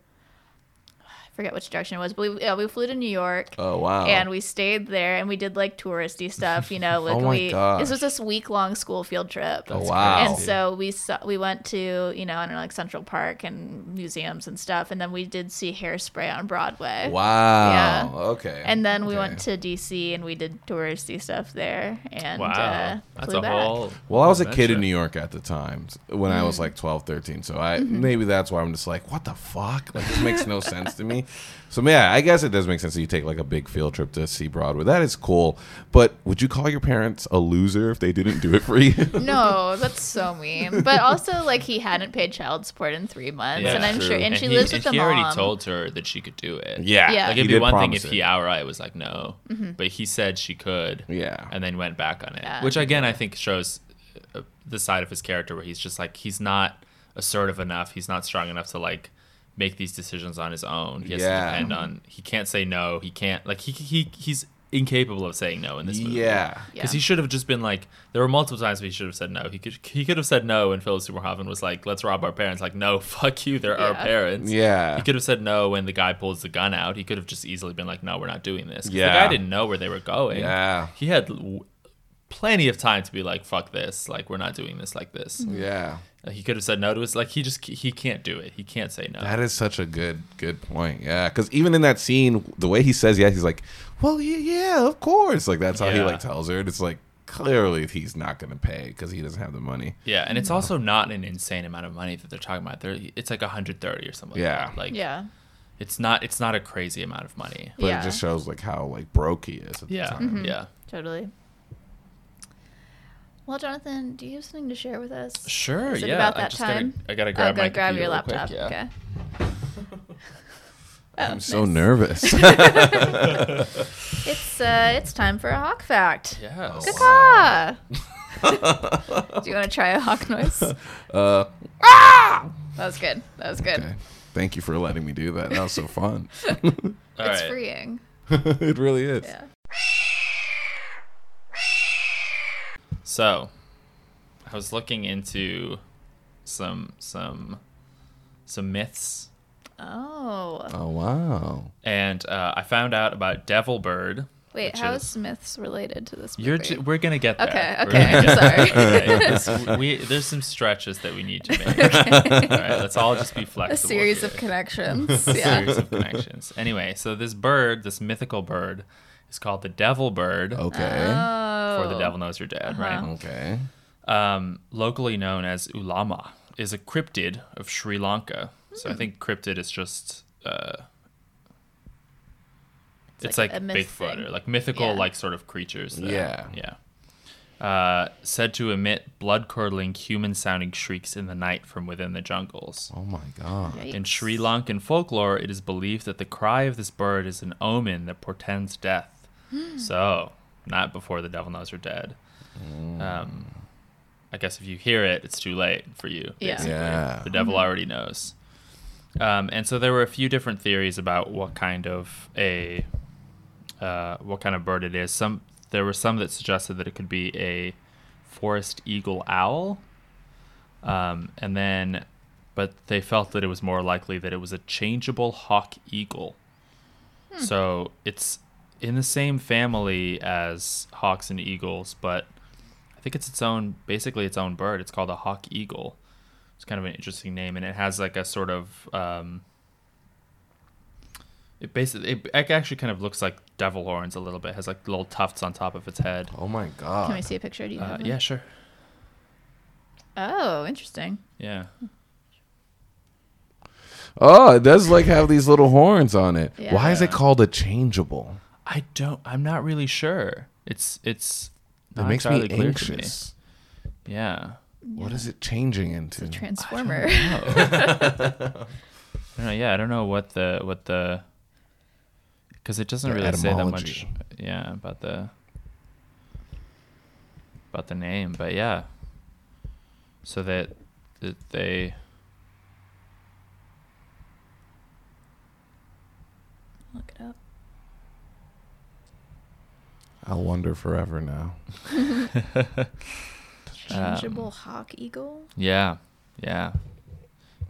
I forget which direction it was, but we yeah, we flew to New York. Oh wow. And we stayed there, and we did like touristy stuff, you know. Like Oh my we, gosh. this was this week long school field trip. Oh, wow. And so we saw, we went to you know I don't know like Central Park and museums and stuff, and then we did see Hairspray on Broadway. wow. Yeah. Okay. And then we Okay. went to DC and we did touristy stuff there, and Wow. uh, That's flew a back. whole. Well, I was a kid in New York at the time when I was Mm. like 12, 13. So I Mm-hmm. maybe that's why I'm just like, what the fuck? Like this makes no sense to me. So yeah, I guess it does make sense that you take like a big field trip to see Broadway. That is cool. But would you call your parents a loser if they didn't do it for you? No, that's so mean. But also, like he hadn't paid child support in three months, Yeah, and I'm true. sure, and, she he, lives and with the he mom. already told her that she could do it. yeah. Yeah. Like he it'd be one thing if it. he outright was like no, but he said she could. Yeah. and then went back on it. Yeah. Which again, I think shows uh, the side of his character where he's just like he's not assertive enough. He's not strong enough to like make these decisions on his own. He has Yeah. to depend on. He can't say no. He can't like he he he's incapable of saying no in this movie. Yeah. Because Yeah. he should have just been like, there were multiple times where he should have said no. He could he could have said no when Philip Seymour Hoffman was like, "Let's rob our parents." Like, no, fuck you, they're our parents. Yeah. He could have said no when the guy pulls the gun out. He could have just easily been like, "No, we're not doing this." Yeah. The guy didn't know where they were going. Yeah. He had w- plenty of time to be like, "Fuck this!" Like, we're not doing this like this. Yeah. He could have said no to us. Like, he just he can't do it. He can't say no. That is such a good good point. Yeah, because even in that scene, the way he says yes, he's like, "Well, yeah, yeah, of course." Like that's how he like tells her. And it's like clearly he's not going to pay because he doesn't have the money. yeah, and it's also not an insane amount of money that they're talking about. They're, it's like 130 or something. Yeah. Like, like Yeah. it's not it's not a crazy amount of money. But Yeah. it just shows like how like broke he is. At Yeah, the time. Mm-hmm. yeah. Totally. Well, Jonathan, do you have something to share with us? Sure. Is it yeah. about I that just time? gotta I gotta Oh, grab go my grab your laptop. quick, yeah. Okay. Oh, I'm so nice. nervous. It's uh, it's time for a hawk fact. Yeah. Caw. do you want to try a hawk noise? uh, That was good. That was good. okay. Thank you for letting me do that. That was so fun. It's right. freeing. it really is. Yeah. So, I was looking into some some some myths, Oh. Oh wow. and uh, I found out about Devil Bird. Wait, which how is- is Smiths related to this movie? You're j- we're gonna get there. Okay, We're okay, get sorry. there. Okay, we, there's some stretches that we need to make. All right, let's all just be flexible. a flexible. series of here. connections. A series of connections. Anyway, so this bird, this mythical bird, is called the Devil Bird. Okay. Oh. For the devil knows you're dead, right? Okay. um, locally known as ulama, is a cryptid of Sri Lanka. So Hmm. I think cryptid is just uh, it's, like like, Bigfoot thing. or like mythical Yeah. like sort of creatures. that- Yeah. yeah. Uh, said to emit blood curdling, human sounding shrieks in the night from within the jungles. Oh my god. In Sri Lankan folklore, it is believed that the cry of this bird is an omen that portends death. So, not before the devil knows you're dead. Um, I guess if you hear it, it's too late for you. Yeah. basically. Yeah. The devil already knows. Um, and so there were a few different theories about what kind of a uh, what kind of bird it is. Some there were some that suggested that it could be a forest eagle owl, um, and then but they felt that it was more likely that it was a changeable hawk eagle. So it's in the same family as hawks and eagles, but I think it's its own, basically its own bird. It's called a hawk eagle. It's kind of an interesting name, and it has like a sort of, um, it basically, it ac- actually kind of looks like devil horns a little bit. It has like little tufts on top of its head. Oh my god. Can we see a picture? Do you Uh, one? yeah, sure. Oh, interesting. Yeah. Oh, it does like have these little horns on it. Why is it called a changeable? I don't. I'm not really sure. It's it's. It makes me entirely clear to anxious. Yeah. What is it changing into? A Transformer. I don't know. Yeah, I don't know what the what the because it doesn't The really say that much. Yeah, about the about the name, but yeah. So that that they Look it up. I'll wonder forever now. Changeable hawk eagle. yeah yeah.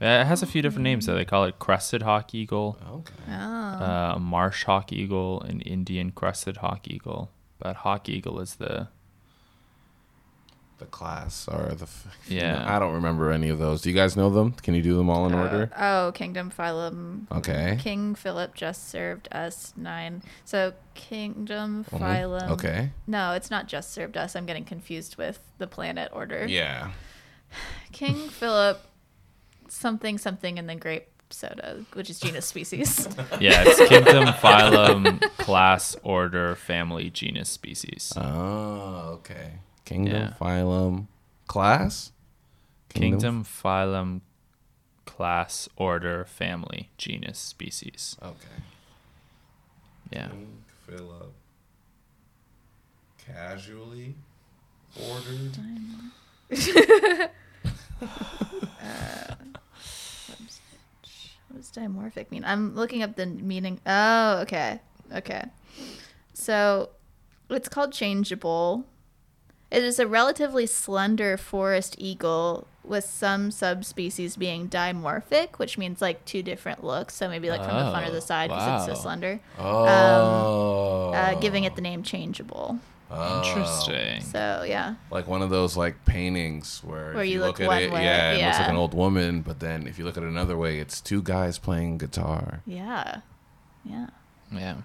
It has a few different names though. They call it crested hawk eagle, Okay. Oh. uh, marsh hawk eagle, and Indian crested hawk eagle. But hawk eagle is the The class or the. f- Yeah. I don't remember any of those. Do you guys know them? Can you do them all in order? Oh, Kingdom Phylum. Okay. King Philip just served us nine. So Kingdom Mhm. Phylum. Okay. No, it's not just served us. I'm getting confused with the planet order. Yeah. King Philip, something something, and then grape soda, which is genus species. yeah. It's kingdom, phylum, class, order, family, genus, species. Oh, okay. Kingdom, Yeah. phylum, class. Kingdom, phylum, class, order, family, genus, species. Okay. Yeah. King Philip. Casually ordered. Uh, what does dimorphic mean? I'm looking up the meaning. Oh, okay. Okay. So it's called changeable. It is a relatively slender forest eagle with some subspecies being dimorphic, which means like two different looks. So maybe like from the front or Oh, the side because it's so slender, Oh. uh, giving it the name changeable. Oh. Interesting. So yeah. Like one of those like paintings where, Where if you you, look look, at it, way, yeah, it looks like an old woman, but then if you look at it another way, it's two guys playing guitar. Yeah. Yeah. Yeah.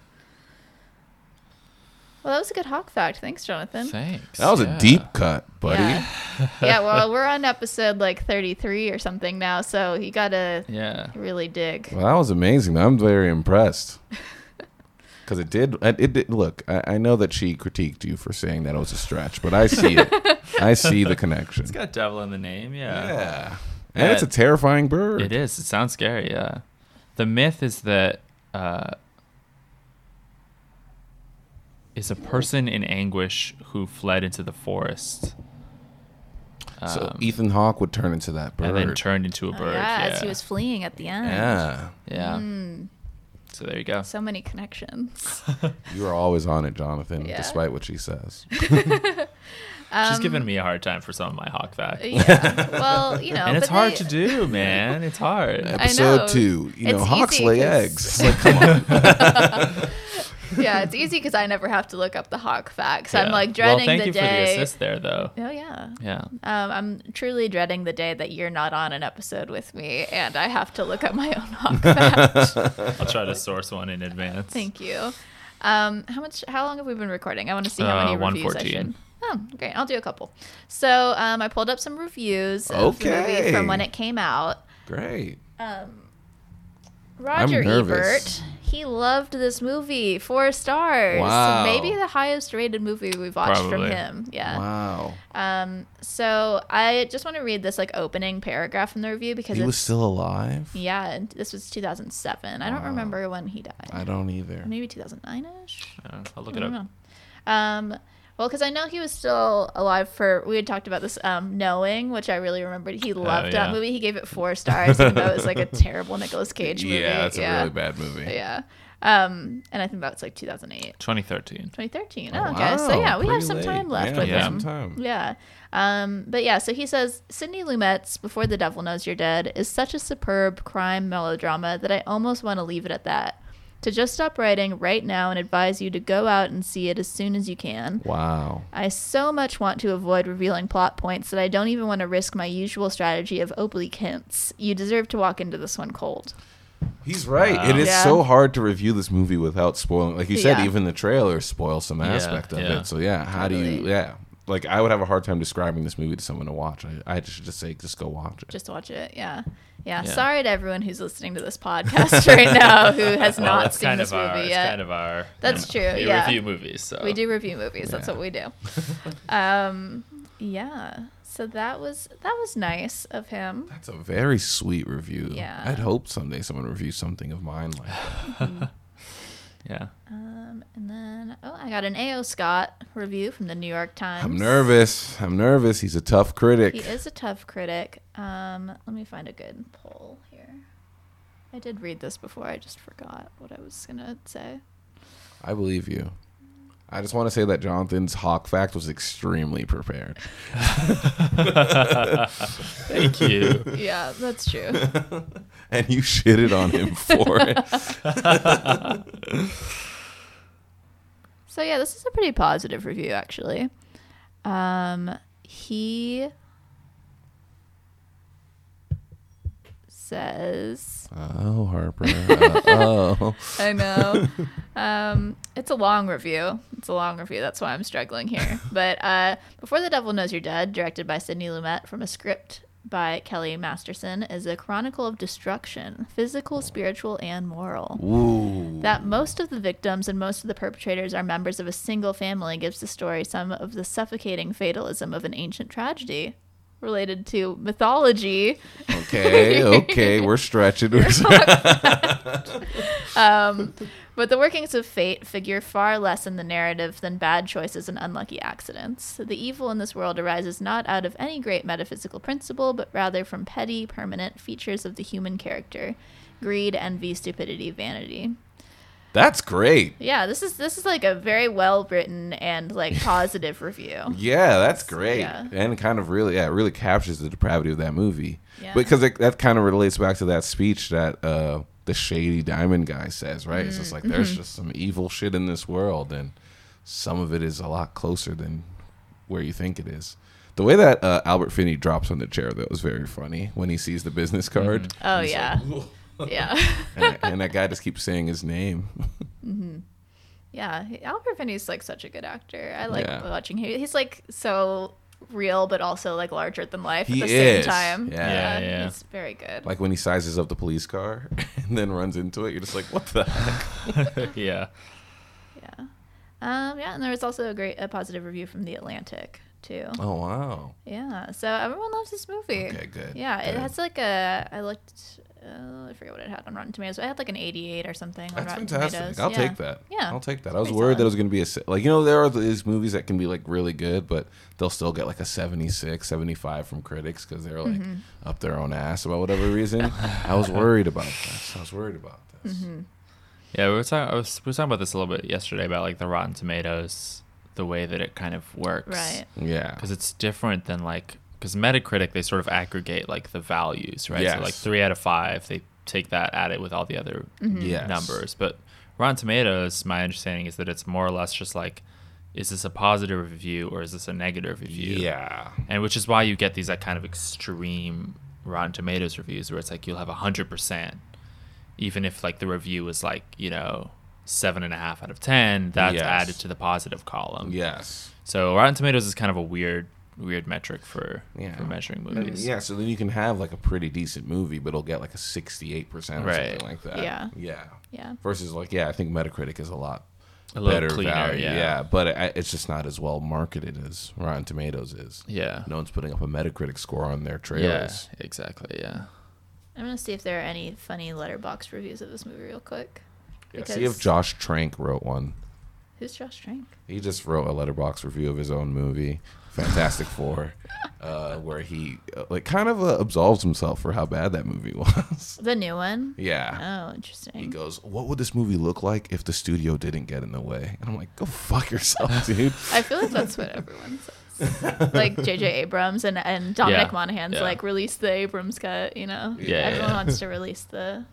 Well, that was a good hawk fact. Thanks, Jonathan. Thanks. That was Yeah. a deep cut, buddy. Yeah. yeah, well, we're on episode like 33 or something now, so you gotta Yeah. really dig. Well, that was amazing. I'm very impressed. Because it did, it, it did. Look, I, I know that she critiqued you for saying that it was a stretch, but I see it. I see the connection. It's got devil in the name. Yeah. Yeah, and it's a terrifying bird. It is. It sounds scary. Yeah. The myth is that uh, is a person in anguish who fled into the forest. So um, Ethan Hawke would turn into that bird. and then turned into a Oh, bird. yeah, yeah. as he was fleeing at the end. yeah, yeah. Mm, So there you go. so many connections. you are always on it, Jonathan, Yeah. despite what she says. She's giving me a hard time for some of my hawk facts. Yeah. Well, you know, and it's hard they- to do, man. It's hard. Episode know. two. You know, hawks lay lay 'cause- eggs. Like, come on. Yeah, it's easy because I never have to look up the hawk facts. I'm like dreading Well, thank the you day. for the assist there, though. Oh yeah. Yeah. Um, I'm truly dreading the day that you're not on an episode with me and I have to look up my own hawk facts. I'll try to source one in advance. Thank you. Um, how much? How long have we been recording? I want to see how Uh, many reviews I 114. should. Oh, great. I'll do a couple. So um, I pulled up some reviews of the movie from when it came out. Great. Roger. Ebert, he loved this movie, four stars. Wow. Maybe the highest rated movie we've watched from him. Yeah. Wow. Um, so I just want to read this like opening paragraph from the review because He was still alive? yeah, and this was 2007. I don't remember when he died. I don't either. Maybe 2009 ish. I'll look I it don't up. know. Um, well, because I know he was still alive for. We had talked about this, um, knowing, which I really remembered. He loved that yeah. movie. He gave it four stars, even though it was like a terrible Nicolas Cage movie. Yeah, it's a really bad movie. Yeah. Um, and I think that's like 2008, 2013. 2013. Oh, Oh, okay. So yeah, we have some late. time left Yeah, with have him. some time. Yeah. Um, but yeah, so he says Sidney Lumet's Before the Devil Knows You're Dead is such a superb crime melodrama that I almost want to leave it at that. To just stop writing right now and advise you to go out and see it as soon as you can. Wow. I so much want to avoid revealing plot points that I don't even want to risk my usual strategy of oblique hints. You deserve to walk into this one cold. He's right. Wow. It is Yeah. so hard to review this movie without spoiling. Like you said, Yeah. even the trailer spoils some Yeah, aspect of yeah. it. So yeah, how do you? Yeah, like I would have a hard time describing this movie to someone to watch. I, I should just say, just go watch it. Just watch it. Yeah. Yeah. Yeah. Sorry to everyone who's listening to this podcast right now who has Well, not seen kind this of our. movie It's yet. kind of our. That's you know, true, We yeah. review movies, so We do review movies. That's what we do. um, yeah. So that was that was nice of him. That's a very sweet review. Yeah. I'd hope someday someone reviews something of mine like that. Yeah. Um, and then oh, I got an A.O. Scott review from the New York Times. I'm nervous. I'm nervous. He's a tough critic. He is a tough critic. Um, let me find a good poll here. I did read this before. I just forgot what I was gonna say. I believe you. I just want to say that Jonathan's hawk fact was extremely prepared. Thank you. Yeah, that's true. and you shitted on him for it. So yeah, this is a pretty positive review actually. Um, he says, Oh, Harper. Uh, oh. I know. um, it's a long review. It's a long review. That's why I'm struggling here. But uh, Before the Devil Knows You're Dead, directed by Sidney Lumet from a script by Kelly Masterson, is a chronicle of destruction, physical, spiritual, and moral. Ooh. That most of the victims and most of the perpetrators are members of a single family gives the story some of the suffocating fatalism of an ancient tragedy related to mythology. Okay, okay, we're stretching. Um, but the workings of fate figure far less in the narrative than bad choices and unlucky accidents. The evil in this world arises not out of any great metaphysical principle, but rather from petty, permanent features of the human character greed, envy, stupidity, vanity. That's great. Yeah, this is this is like a very well written and like positive review. Yeah, that's great. Yeah. And kind of really, yeah, it really captures the depravity of that movie. Yeah. Because it, that kind of relates back to that speech that uh, the shady diamond guy says, right? It's just like there's Mm-hmm. just some evil shit in this world, and some of it is a lot closer than where you think it is. The way that uh, Albert Finney drops on the chair, that was very funny when he sees the business card. Oh yeah, like, yeah, and, and that guy just keeps saying his name. yeah. he- Albert Finney's like such a good actor. I like Yeah. watching him. He's like so real, but also like larger than life He at the same time. Yeah. Yeah, yeah. He's very good. like when he sizes up the police car and then runs into it, you're just like, what the heck? yeah. yeah. Um, yeah, and there was also a great, a positive review from the Atlantic too. Oh wow. Yeah, so everyone loves this movie. Okay, good, Yeah, it has like a. I looked. Uh, I forget what it had on Rotten Tomatoes. But it had like an 88 or something on That's Rotten fantastic. Tomatoes. I'll Yeah. take that. Yeah, I'll take that. it's I was pretty worried that it was going to be a like you know there are these movies that can be like really good, but they'll still get like a 76, 75 from critics because they're like Mm-hmm. up their own ass about whatever reason. I was worried about this. I was worried about this. Mm-hmm. Yeah, we were talking. I was we were talking about this a little bit yesterday about like the Rotten Tomatoes the way that it kind of works. Right. Yeah. Because it's different than like because Metacritic they sort of aggregate like the values, right? So like three out of five, they take that, add it with all the other mm-hmm. Yes. numbers. But Rotten Tomatoes, my understanding is that it's more or less just like, is this a positive review or is this a negative review? Yeah. and which is why you get these like kind of extreme Rotten Tomatoes reviews where it's like you'll have a hundred percent, even if like the review is like you know seven and a half out of ten, that's Yes. added to the positive column. Yes. So Rotten Tomatoes is kind of a weird, weird metric for Yeah. for measuring And, movies. yeah, so then you can have like a pretty decent movie, but it'll get like a 68% or Right. something like that. Yeah. Yeah. Yeah. Versus like, yeah, I think Metacritic is a lot A better cleaner, value. yeah. but it, it's just not as well marketed as Rotten Tomatoes is. Yeah. No one's putting up a Metacritic score on their Yeah. trailers. Exactly. Yeah. I'm gonna see if there are any funny Letterboxd reviews of this movie real quick. Yeah, see if Josh Trank wrote one. Who's Josh Trank? He just wrote a Letterboxd review of his own movie, Fantastic Four, uh, where he uh, like kind of uh, absolves himself for how bad that movie was. The new one. yeah. Oh, interesting. He goes, "What would this movie look like if the studio didn't get in the way?" And I'm like, "Go fuck yourself, dude." I feel like that's what everyone says. like J.J. Abrams and and Dominic Yeah, Monaghan's yeah. like release the Abrams cut. You know. Yeah, Everyone yeah. wants to release the.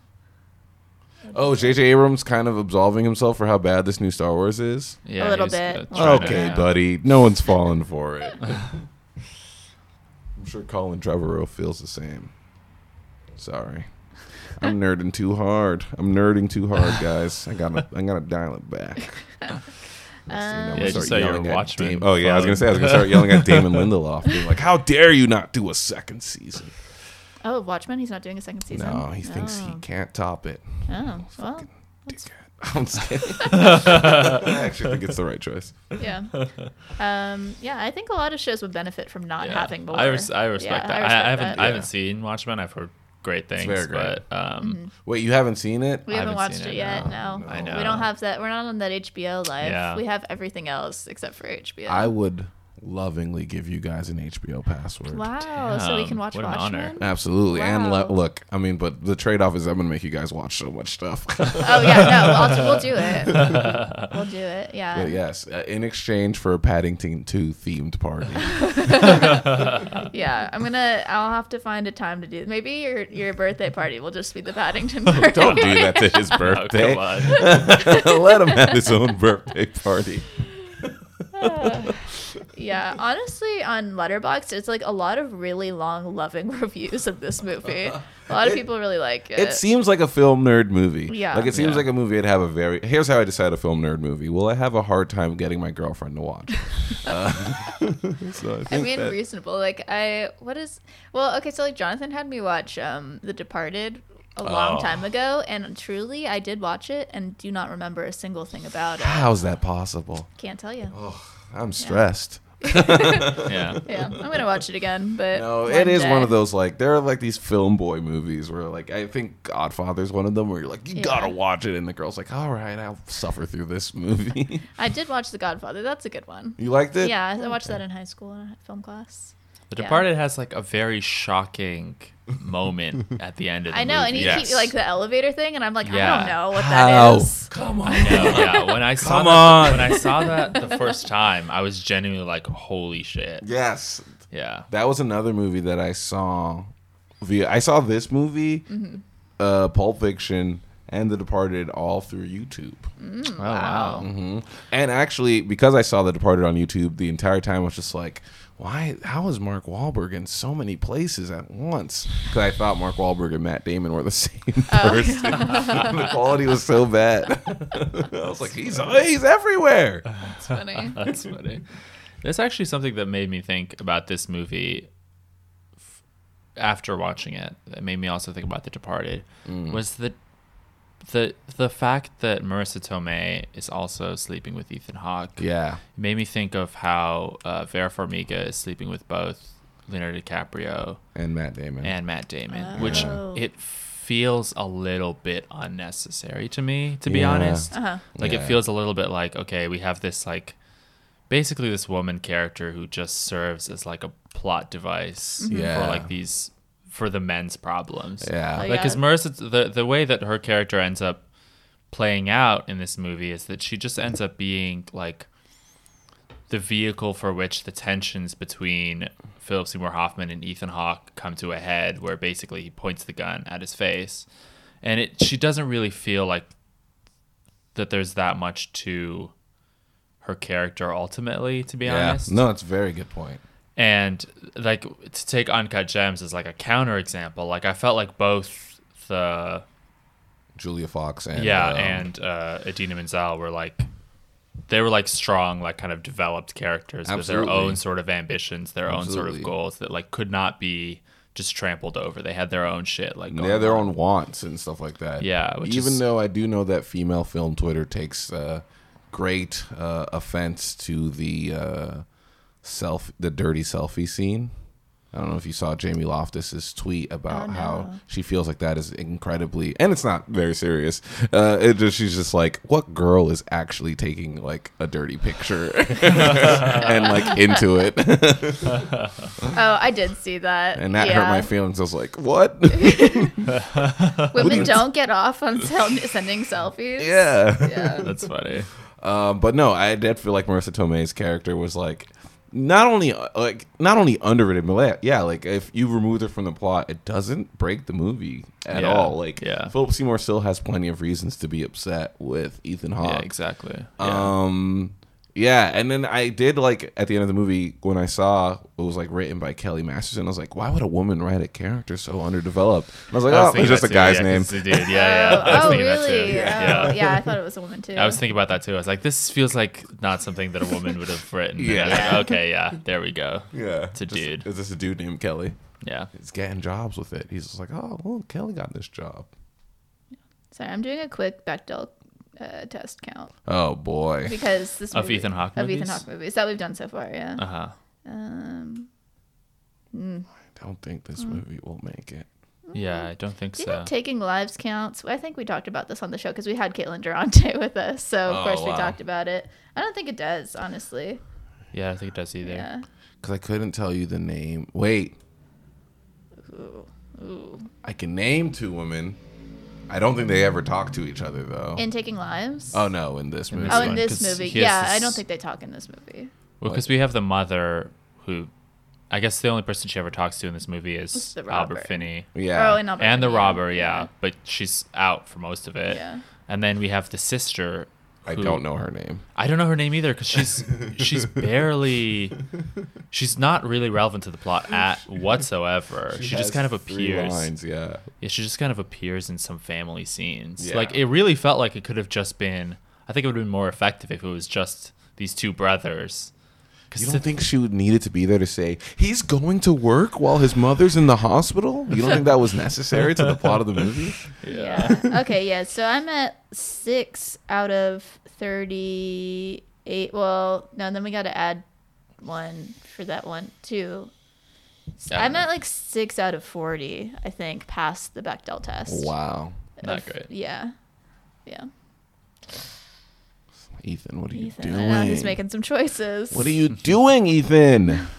Oh, J.J. Abrams kind of absolving himself for how bad this new Star Wars is. Yeah. little bit. to- Okay, yeah. buddy, no one's falling for it. I'm sure Colin Trevorrow feels the same. Sorry. I'm nerding too hard. I'm nerding too hard, guys. I gotta, I gotta dial it back. Next thing you know, I'm Um, Yeah, just saw your yelling at Watchmen Dam- Oh yeah, I was gonna say I was gonna start yelling at Damon Lindelof, being like, "How dare you not do a second season?" Oh, Watchmen. He's not doing a second season. No, he thinks he Oh. can't top it. Oh, well, Dickhead. I'm just kidding. I actually think it's the right choice. yeah. Um, yeah, I think a lot of shows would benefit from not Yeah. having more. I, res- I respect Yeah, that. I, respect I haven't that. I haven't Yeah. seen Watchmen. I've heard great things, very great. but um, Wait, you haven't seen it? We I haven't haven't watched seen it it, yet. no. No, I know. We don't have that. We're not on that HBO live. Yeah. We have everything else except for HBO. I would lovingly give you guys an HBO password. wow. So we can watch what an honor. Watchmen. Absolutely. And le- look, I mean, but the trade off is I'm going to make you guys watch so much stuff. Oh yeah, no, I'll, we'll do it. We'll do it. Yeah. but yes, uh, in exchange for a Paddington 2 themed party. Yeah, I'm gonna. I'll have to find a time to do. Maybe your your birthday party will just be the Paddington party. Don't do that to his oh, birthday. come on. Let him have his own birthday party. yeah, honestly, on Letterboxd, it's like a lot of really long, loving reviews of this movie. A lot of people really like it. It seems like a film nerd movie. Yeah. Like it seems Yeah. like a movie I'd have a very. Here's how I decide a film nerd movie. Will I have a hard time getting my girlfriend to watch? Uh, so I, I mean, that- reasonable. Like I, what is? Well, okay, so like Jonathan had me watch um The Departed a long Oh. time ago, and truly, I did watch it and do not remember a single thing about it. how's that possible? Can't tell you. I'm stressed. yeah. Yeah, I'm gonna watch it again, but No, one it is one of those like there are like these film boy movies where like I think Godfather's one of them where you're like you Yeah. gotta watch it and the girl's like all right I'll suffer through this movie. I did watch The Godfather. That's a good one. you liked it? Yeah, I watched that in high school in a film class. The Yeah. Departed has like a very shocking moment at the end of the I know, movie. and he Yes. keep like the elevator thing, and I'm like, I don't know what How? that is. Come on. I know, yeah. When I saw Come that, on. when I saw that the first time, I was genuinely like, "Holy shit!" Yes, Yeah, that was another movie that I saw. Via I saw this movie, Mm-hmm. uh, Pulp Fiction, and The Departed all through YouTube. oh wow. hmm And actually, because I saw The Departed on YouTube, the entire time I was just like, why? How is Mark Wahlberg in so many places at once? Because I thought Mark Wahlberg and Matt Damon were the same Oh. person. the quality was so bad. I was like, he's he's everywhere. It's funny. That's funny. There's actually something that made me think about this movie f- after watching it. That made me also think about The Departed. Mm. Was the the the fact that Marisa Tomei is also sleeping with Ethan Hawke. Yeah, made me think of how uh, Vera Farmiga is sleeping with both Leonardo DiCaprio and Matt Damon. and Matt Damon, which Oh. it feels a little bit unnecessary to me, to be Yeah. honest. Uh-huh. Like Yeah. it feels a little bit like okay, we have this like basically this woman character who just serves as like a plot device Yeah. for like these for the men's problems. yeah, Oh, Like, because yeah. Marisa, the the way that her character ends up playing out in this movie is that she just ends up being like the vehicle for which the tensions between Philip Seymour Hoffman and Ethan Hawke come to a head, where basically he points the gun at his face, and it she doesn't really feel like that there's that much to her character ultimately, to be yeah. honest. No, that's a very good point. And like to take Uncut Gems as like a counter example, like I felt like both the Julia Fox and yeah um, and uh, Idina Menzel were like they were like strong, like kind of developed characters with their own sort of ambitions, their own sort of goals that like could not be just trampled over. They had their own shit, like they have their on. own wants and stuff like that. Yeah, which even is- though I do know that female film Twitter takes uh, great uh, offense to the uh, self, the dirty selfie scene. I don't know if you saw Jamie Loftus's tweet about Oh, no. how she feels like that is incredibly, and it's not very serious. Uh, it just she's just like, what girl is actually taking like a dirty picture and like into it, Oh, I did see that. and that hurt my feelings. I was like, what? Women don't get off on sending selfies. yeah. Yeah. That's funny. Um, but no, I did feel like Marisa Tomei's character was like not only uh, like not only underrated, but yeah, like if you remove it from the plot, it doesn't break the movie at Yeah, all. Like yeah. Philip Seymour still has plenty of reasons to be upset with Ethan Hawke. Yeah, exactly. Yeah. Um, yeah, and then I did like at the end of the movie when I saw it was like written by Kelly Masterson. I was like, why would a woman write a character so underdeveloped? And I was like, I was oh, it's just that a too, guy's yeah, 'cause name. it's a dude. Yeah, yeah. I was oh, thinking that too. really? Yeah. Oh, yeah, I thought it was a woman too. I was thinking about that too. I was like, this feels like not something that a woman would have written. And I was Yeah. like, okay, yeah, there we go. Yeah, It's a Just- dude. Is this a dude named Kelly? Yeah. He's getting jobs with it. He's just like, oh, well, Kelly got this job. Sorry, I'm doing a quick Bechdel uh, test count Oh boy. because this Of movie- Ethan Hawke of Ethan movies? Hawke movies that we've done so far. Yeah. Uh huh. Um, I don't think this movie will make it. Yeah, I don't think do you so. think taking lives counts? I think we talked about this on the show because we had Caitlin Durante with us, so of Oh, course we wow. talked about it. I don't think it does, honestly. Yeah, I don't think it does either. Yeah. Because I couldn't tell you the name. Wait, Ooh. Ooh. I can name two women. I don't think they ever talk to each other though. In taking lives. oh no, in this movie. Oh, one, in this movie, he has yeah, I this- don't think they talk in this movie. Well, because we have the mother who, I guess the only person she ever talks to in this movie It's is the Albert. Finney. yeah. Oh, and Albert And the Finney, robber, yeah. But she's out for most of it. Yeah. And then we have the sister. I who- don't know her name. I don't know her name either because she's she's barely she's not really relevant to the plot at whatsoever. She, just kind of appears. Lines, yeah. Yeah, she just kind of appears in some family scenes. Yeah. Like it really felt like it could have just been. I think it would have been more effective if it was just these two brothers. You don't think she would needed to be there to say he's going to work while his mother's in the hospital? You don't think that was necessary to the plot of the movie? Yeah. okay, yeah. So I'm at six out of 38. Well, no, then we got to add one for that one, too. So I'm at like six out of 40, I think, past the Bechdel test. Wow, Not Of- great. Yeah. Yeah. Ethan, what are you doing? I know he's making some choices. what are you doing, Ethan?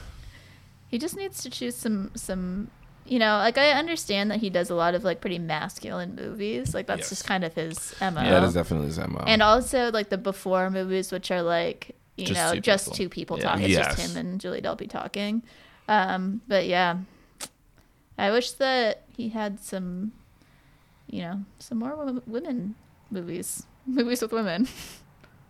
He just needs to choose some some you know, like I understand that he does a lot of like pretty masculine movies. Like that's Yes. just kind of his MO. Yeah, That is definitely his MO. and also like the before movies which are like you Just know two just people. two people Yeah. talking it's Yes. just him and julie delpy talking um but yeah i wish that he had some you know some more women movies movies with women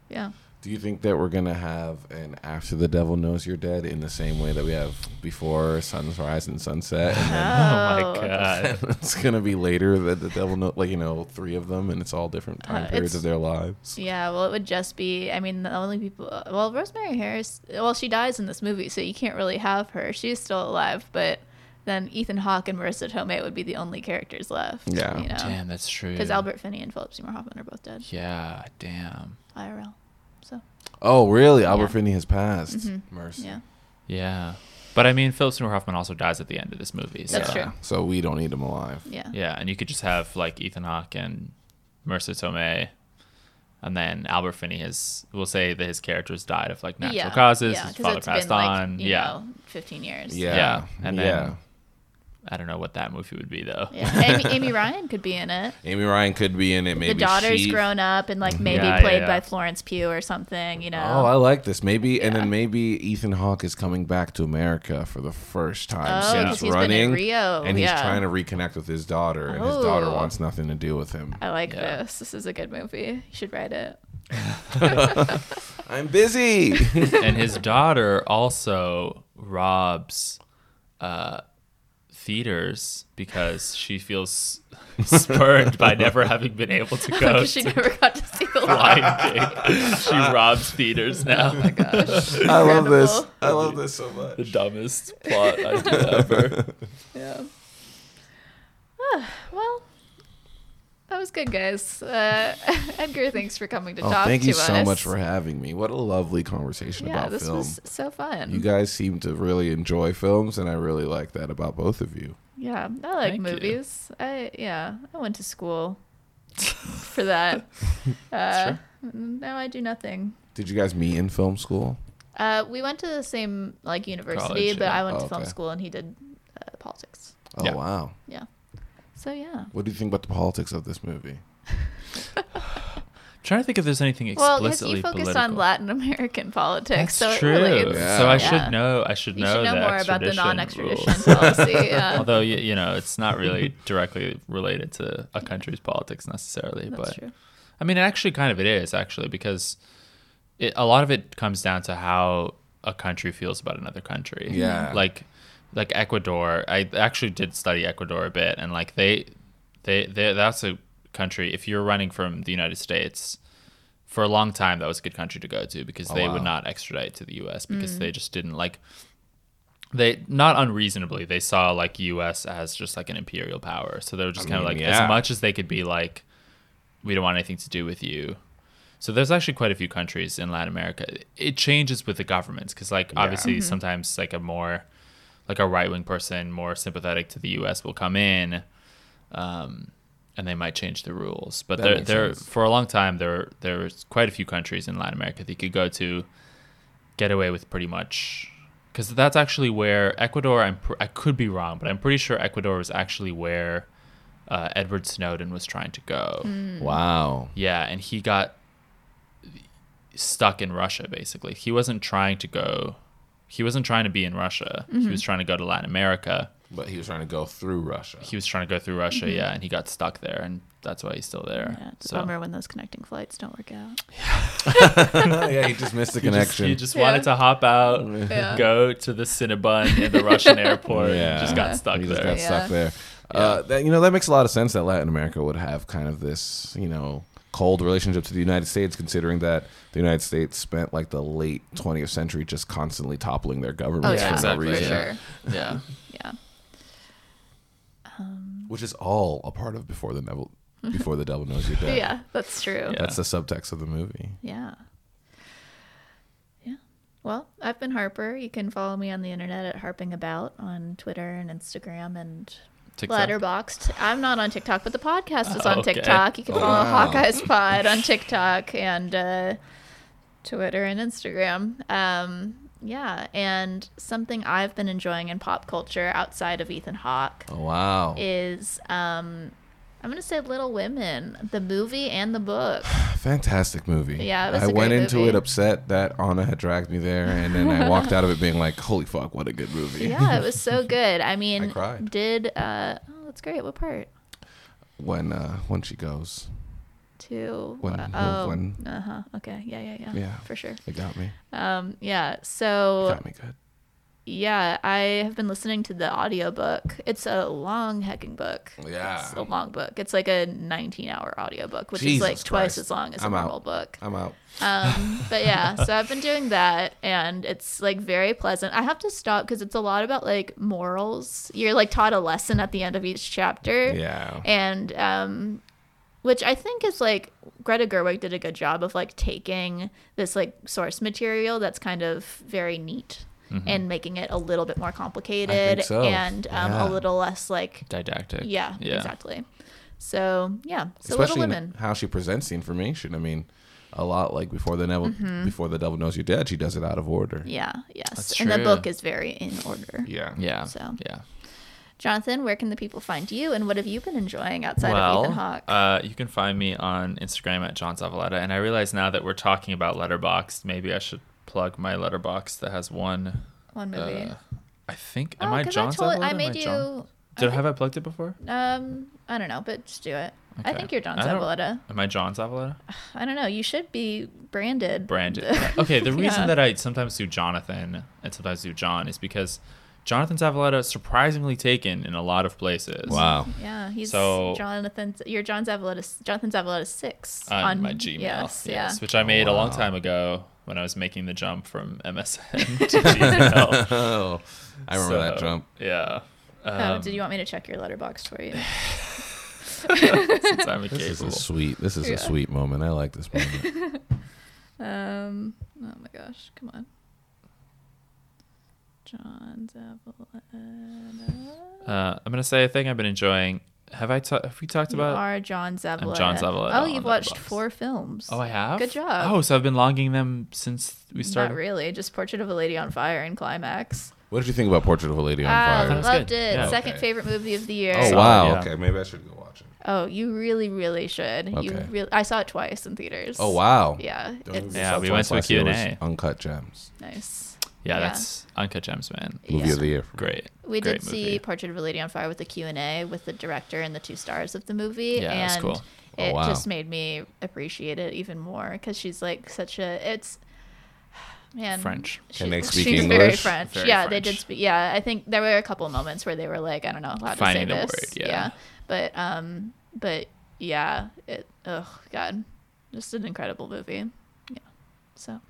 yeah Do you think that we're gonna have an After the Devil Knows You're Dead in the same way that we have before Sunrise and Sunset? And then Oh my god. it's gonna be later that the Devil know, like you know, three of them, and it's all different time Uh, periods of their lives. yeah well it would just be i mean the only people well rosemary harris well she dies in this movie so you can't really have her she's still alive but then ethan hawke and marisa tomei would be the only characters left Yeah. you know Damn, that's true. because albert finney and philip seymour hoffman are both dead Yeah, damn. Irl so Oh, really? Albert Finney has passed. Mhm. Mercy. yeah Yeah. But I mean, Philip Seymour Hoffman also dies at the end of this movie. So. That's true. So we don't need him alive. yeah Yeah, and you could just have like Ethan Hawke and Marisa Tomei, and then Albert Finney has. We'll say that his characters died of like natural causes. His father it's passed been, like, on. you yeah, know, 15 years. Yeah. Yeah, and then- yeah. I don't know what that movie would be though. Yeah, Amy, Amy Ryan could be in it. Amy Ryan could be in it. Maybe the daughter's she, grown up and like maybe Yeah, yeah, played yeah. by Florence Pugh or something. You know. Oh, I like this. Maybe, and then maybe Ethan Hawke is coming back to America for the first time Oh, 'cause since he's been in running, Rio, and he's yeah. trying to reconnect with his daughter, and his daughter Oh. wants nothing to do with him. I like Yeah. this. This is a good movie. You should write it. I'm busy. and his daughter also robs uh, theaters because she feels spurned by never having been able to go she to never got to see the lion. Lion King. She robs theaters now. Oh my gosh. I love this. I love this so much. the dumbest plot idea ever. Yeah. Ah, well, that was good, guys. Uh, Edgar, thanks for coming to Oh, talk thank to you us. so much for having me. What a lovely conversation Yeah, about this film. was so fun. You guys seem to really enjoy films, and I really like that about both of you. yeah, I like Thank you. movies. I yeah, I went to school for that. Uh, Sure. Now I do nothing. Did you guys meet in film school? Uh, we went to the same like university, College, but yeah. I went Oh, to film okay. school and he did uh, politics. Oh Yeah. wow! Yeah. So yeah. What do you think about the politics of this movie? trying to think if there's anything explicitly Well, because explicitly you focused political. on Latin American politics, That's so true. it relates. Yeah. So I Yeah. should know. I should You know, should know the more about the non-extradition policy. Yeah. Although you, you know, it's not really directly related to a country's politics necessarily, That's but true. I mean, it actually, kind of it is actually because it, a lot of it comes down to how a country feels about another country. Yeah. like like Ecuador. I actually did study Ecuador a bit, and like they they they that's a country. If you're running from the United States. For a long time, that was a good country to go to because Oh, they wow. would not extradite to the U.S. because Mm. they just didn't like they not unreasonably they saw like us as just like an imperial power so they were just kind of like yeah. as much as they could be like we don't want anything to do with you so there's actually quite a few countries in latin america it changes with the governments because like obviously sometimes like a more like a right-wing person more sympathetic to the us will come in um, and they might change the rules but That there there sense. for a long time there there was quite a few countries in latin america that you could go to get away with pretty much because that's actually where Ecuador. I'm pr- I could be wrong, but I'm pretty sure Ecuador was actually where uh, Edward Snowden was trying to go. Mm. Wow. Yeah, and he got stuck in Russia. Basically, he wasn't trying to go. He wasn't trying to be in Russia. He was trying to go to Latin America. But he was trying to go through Russia. He was trying to go through Russia. Yeah, and he got stuck there, and that's why he's still there. Yeah, it's a so bummer when those connecting flights don't work out. yeah, he just missed the he just, connection. he just Yeah. wanted to hop out, Yeah. go to the Cinnabon in the Russian airport. Yeah. and just got stuck he just there. got stuck Yeah. there. Uh, that, you know, that makes a lot of sense that Latin America would have kind of this, you know, cold relationship to the United States, considering that the United States spent like the late 20th century just constantly toppling their Oh governments yeah, for exactly, no for reason, sure. yeah. Yeah. Um, which is all a part of before the devil, before the devil knows you're dead. Yeah, that's true. Yeah. That's the subtext of the movie. Yeah. Yeah. Well, I've been Harper. You can follow me on the internet at Harping About on Twitter and Instagram and TikTok. Letterboxd. I'm not on TikTok, but the podcast is on okay. TikTok. You can Oh, follow wow. Hawkeye's Pod on TikTok and uh, Twitter and Instagram. Um, yeah, and something I've been enjoying in pop culture outside of Ethan Hawke Oh wow! is um, I'm gonna say Little Women, the movie and the book. Fantastic movie. Yeah, it was I went into movie. it upset that Anna had dragged me there, and then I walked out of it being like, "Holy fuck, what a good movie!" Yeah, it was so good. I mean, I did uh, oh, that's great. What part? when uh, when she goes, To When- uh, oh, when uh huh Okay, yeah, yeah, yeah, Yeah. for sure. it got me. Um, yeah. It So got me good. Yeah, I have been listening to the audiobook. It's a long hecking book. Yeah. It's a long book. It's like a 19 hour audiobook, which is Jesus like twice Christ. as long as a I'm out. normal book. I'm out. Um, but yeah, so I've been doing that and it's like very pleasant. I have to stop because it's a lot about like morals. You're like taught a lesson at the end of each chapter. Yeah. And um which I think is like Greta Gerwig did a good job of like taking this like source material that's kind of very neat and making it a little bit more complicated so. and um, Yeah. a little less like Didactic. yeah, Yeah. exactly. So yeah, so Especially Little in Women. how she presents the information. I mean, a lot like before the devil Mm-hmm. before the devil knows you're dead. She does it out of order. Yeah, yes. That's and the book is very in order. Yeah. Yeah. So. Yeah. Jonathan, where can the people find you, and what have you been enjoying outside of well, Ethan Hawke? uh, you can find me on Instagram at John Zavaleta, and I realize now that we're talking about Letterboxd, maybe I should plug my Letterboxd that has one. One movie. Uh, I think. Am oh, I 'cause I, told, Zavaleta? I Am made John- you. Did I, I have I plugged it before? Um, I don't know, but just do it. I think you're John I Zavaleta. Am I John Zavaleta? I don't know. You should be branded. Branded. okay, the reason Yeah. that I sometimes do Jonathan and sometimes do John is because Jonathan Zavaleta is surprisingly taken in a lot of places. Wow. Yeah, he's So- Jonathan. You're John Zavaleta. Jonathan Zavaleta six On, my Gmail. Yes, Yes, yeah. which I made a long time ago when I was making the jump from MSN to Gmail. Oh, I remember that jump. Yeah. Oh, Um, did you want me to check your Letterboxd for you? since I'm This is a incapable. sweet. This is Yeah. a sweet moment. I like this moment. Um. Oh my gosh! Come on. John Zavaleta. Uh, I'm gonna say a thing I've been enjoying. Have I ta- have we talked You about? are John Zavaleta. John Zavaleta Oh, you've watched Letterboxd. four films. Oh, I have. Good job. Oh, so I've been logging them since we started. Not really. Just Portrait of a Lady on Fire and Climax. What did you think about Portrait of a Lady on Ah, Fire? thought it was loved good. it. Yeah. Second Okay. favorite movie of the year. Oh wow. yeah. Okay, maybe I should go watch it. Oh, you really, really should. Okay. You really. I saw it twice in theaters. Oh wow. Yeah, it's Yeah, we went to a twice last year. It was Q&A. Uncut Gems. nice. Yeah, Yeah. that's Uncut Gems, man. Movie Yeah. of the year. Great. We Great did see. Portrait of a Lady on Fire with the Q and A with the director and the two stars of the movie, Yeah, and that's cool. Oh, it wow. just made me appreciate it even more because she's like such a it's man French. Can they speak she's very French. Very yeah, they did speak. Yeah, I think there were a couple moments where they were like, I don't know how Finding to the say this. word, yeah. but um, but yeah, it. Oh God, just an incredible movie. Yeah. So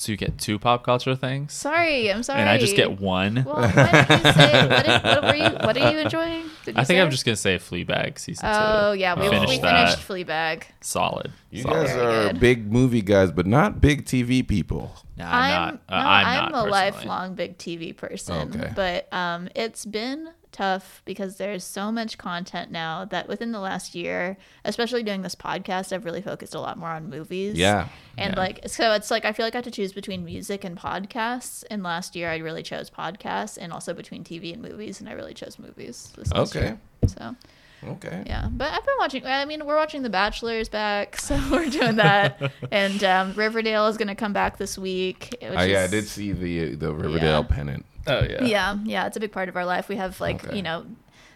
So you get two pop culture things, sorry, I'm sorry. and I just get one. Well, what did you say? What, did, what were you? What are you enjoying? You I think say? I'm just gonna say Fleabag season two. Oh yeah, we, We we finished finished, that. Fleabag. Solid. You Solid. guys Very are good. big movie guys, but not big TV people. No, I'm I'm not. Uh, no, I'm, I'm, not a personally. lifelong big TV person, Okay. but um, it's been tough because there's so much content now that within the last year, especially doing this podcast, I've really focused a lot more on movies. Yeah. And Yeah. like, so it's like I feel like I had to choose between music and podcasts. And last year, I really chose podcasts, and also between TV and movies, and I really chose movies. This Okay. year. So Okay. yeah, but I've been watching. I mean, we're watching The Bachelor's back, so we're doing that. and um, Riverdale is going to come back this week. Which Oh, yeah, I did see the the Riverdale Yeah. pennant. Oh yeah. Yeah, yeah, it's a big part of our life. We have like Okay. you know,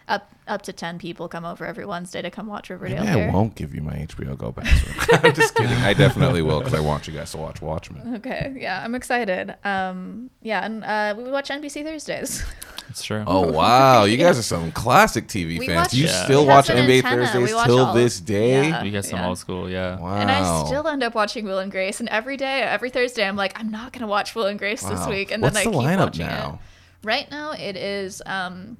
up up to ten people come over every Wednesday to come watch Riverdale. Maybe I won't give you my HBO Go password. I'm just kidding. I definitely will because I want you guys to watch Watchmen. Okay, yeah, I'm excited. Um, yeah, and uh, we watch NBC Thursdays. It's true. Oh wow, you guys are some classic TV We fans. watch- you Yeah. still We watch have an NBA antenna. We Thursdays watch till all- this day? Yeah. you get some yeah. old school, yeah. Wow. And I still end up watching Will and Grace, and every day, every Thursday, I'm like, I'm not gonna watch Will and Grace this Wow. week, and What's then I the keep lineup watching now? it. Right now, it is um,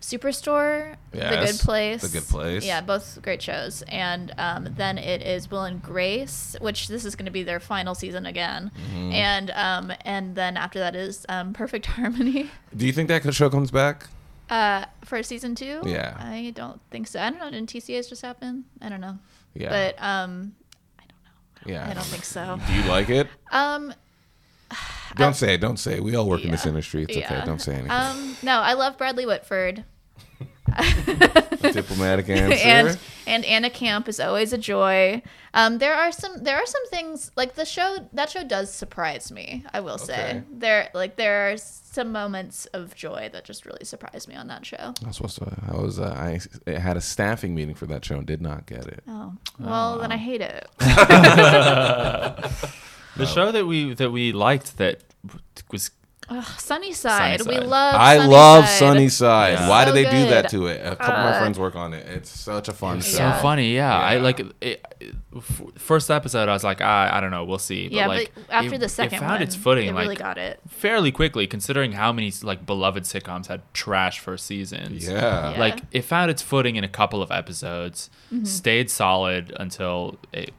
Superstore, The Good Place, The Good Place. Yeah, both great shows, and um, then it is Will and Grace, which this is going to be their final season again, Mm-hmm. and um, and then after that is um, Perfect Harmony. Do you think that show comes back? Uh, for season two, Yeah. I don't think so. I don't know. Didn't TCAs just happen? I don't know. Yeah. But um, I don't know. yeah. I don't think so. Do you like it? Um, Don't say it. Don't say it. We all work in this yeah. industry. It's okay. Don't say anything. Um, no, I love Bradley Whitford. Diplomatic answer. and and Anna Camp is always a joy. Um, there are some there are some things like the show that show does surprise me. I will say Okay. there like there are some moments of joy that just really surprise me on that show. I was supposed to. I was. Uh, I I had a staffing meeting for that show and did not get it. Oh well, then I hate it. The show that we that we liked that was Ugh, Sunnyside. We love. I Sunnyside. love Sunnyside. Yeah. Why So do they do that to it? A couple of my Uh, friends work on it. It's such a fun so show. Yeah. funny. Yeah, I like it, it- first episode. I was like, ah, I don't know, we'll see. But Yeah, like, but after it- the second it found one, its footing it like really got it. fairly quickly, considering how many like beloved sitcoms had trash first seasons. Yeah. Yeah. Mm-hmm. like it found its footing in a couple of episodes, stayed solid until it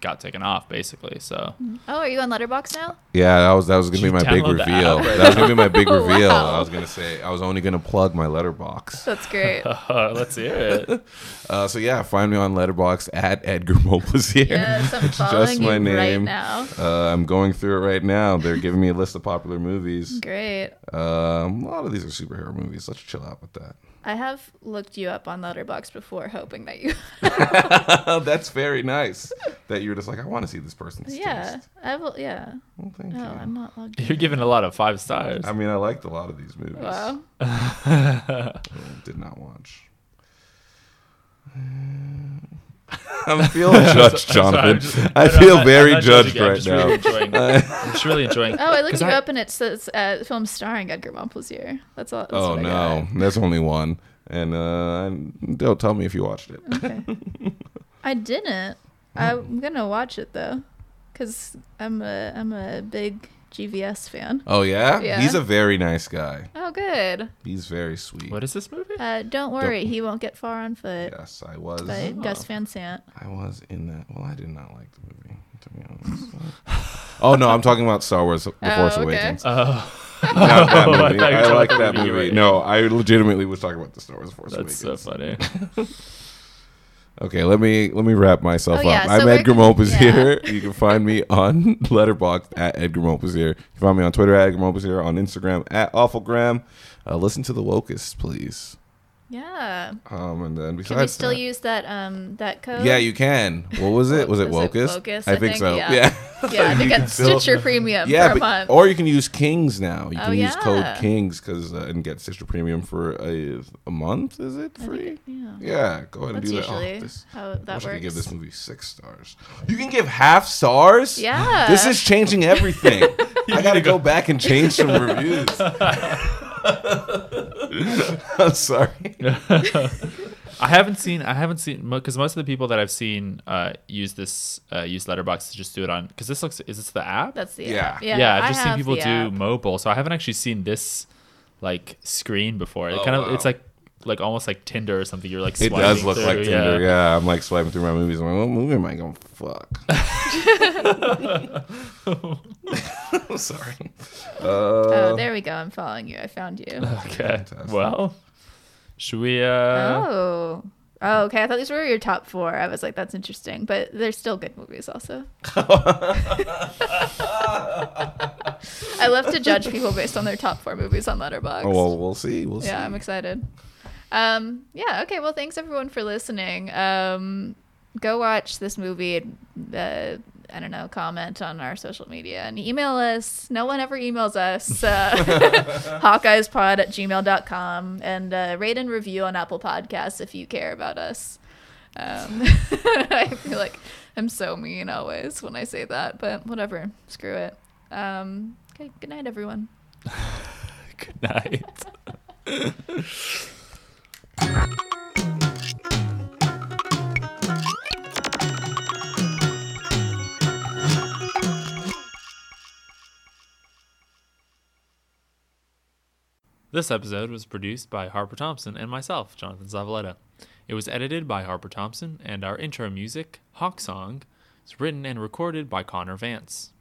got taken off basically. So Oh, are you on Letterboxd now? Yeah, that was that was gonna Did be my big download the reveal. app right that was gonna be my big reveal. Wow. I was gonna say I was only gonna plug my Letterboxd. That's great. uh, let's hear it. Uh, so yeah, find me on Letterboxd at Edgar Momplaisir. yes, I'm It's following just my you name. right now. Uh, I'm going through it right now. They're giving me a list of popular movies. Great. Um, a lot of these are superhero movies. Let's chill out with that. I have looked you up on Letterboxd before, hoping that you. That's very nice that you're just like I want to see this person's yeah, taste. I will. Yeah. Well, thank No, you. I'm not logged. You're giving a lot of five stars. I mean, I liked a lot of these movies. Wow. Did not watch. Uh, I'm feeling judged, Sorry, I'm Jonathan. just- I no, no, feel I'm not- very I'm judged judging you. I'm right just now. Really I'm just really enjoying. Oh, I looked you I- up and it says uh, film starring Edgar Momplaisir. That's all. That's oh what I no, there's only one, and uh, don't tell me if you watched it. Okay. I didn't. I'm gonna watch it though, cause I'm a I'm a big GVS fan. Oh yeah? Yeah. he's a very nice guy. Oh, good. He's very sweet. What is this movie? Uh, don't worry, he won't get far on foot. Yes, I was. By Gus Van Sant. I was in that. Well, I did not like the movie, to be honest. oh no, I'm talking about Star Wars: The Oh, Force okay. Awakens. Oh, Not that I movie. you I, like that movie, movie. right. No, I legitimately was talking about the Star Wars: Force Awakens. that's so funny. Okay, let me let me wrap myself Oh, yeah, up. so I'm Edgar Mopus yeah. here. You can find me on Letterboxd at Edgar Momplaisir. You can find me on Twitter at Edgar Momplaisir. On Instagram at Awfulgram. Uh, listen to the Wokus, please. Yeah. Um, and then besides Can we still that- use that um that code? Yeah, you can. What was it? Was it Was it Wokus? Wokus, I, I think, think? so. Yeah. Yeah. Yeah, to You get can still- Stitcher Premium Yeah, for a but- month. or you can use Kings now. You Oh, can use code. Kings because uh, and get Stitcher Premium for a a month. Is it I think free? it- yeah. Yeah, go ahead and do that. usually Oh, this, how I that wish I could give this movie six stars. You can give half stars. Yeah. This is changing everything. I gotta go back and change some reviews. I'm sorry. I haven't seen. I haven't seen because most of the people that I've seen uh, use this uh, use Letterboxd to just do it on because this looks. Is this the app? That's the Yeah. app. Yeah, yeah, I've I just seen people do app. mobile, so I haven't actually seen this like screen before. It Oh, kind of it's like like almost like Tinder or something. You're like It does look through, like Tinder. Yeah. I'm like swiping through my movies. I'm like, what movie am I gonna fuck? I'm sorry. Uh, Oh, there we go. I'm following you. I found you. Okay. Fantastic. Well, should we? uh oh. Oh, okay. I thought these were your top four. I was like, that's interesting, but they're still good movies, also. I love to judge people based on their top four movies on Letterboxd. oh, well, we'll see. We'll see. yeah, I'm excited. Um, yeah, okay. Well, thanks everyone for listening. Um, go watch this movie. Uh, I don't know, comment on our social media and email us. No one ever emails us. Uh, HawkeyesPod at gmail.com and uh, rate and review on Apple Podcasts if you care about us. Um, I feel like I'm so mean always when I say that, but whatever. Screw it. Um, okay, good night, everyone. Good night. This episode was produced by Harper Thompson and myself, Jonathan Zavaleta. It was edited by Harper Thompson, and our intro music, Hawk Song, is written and recorded by Connor Vance.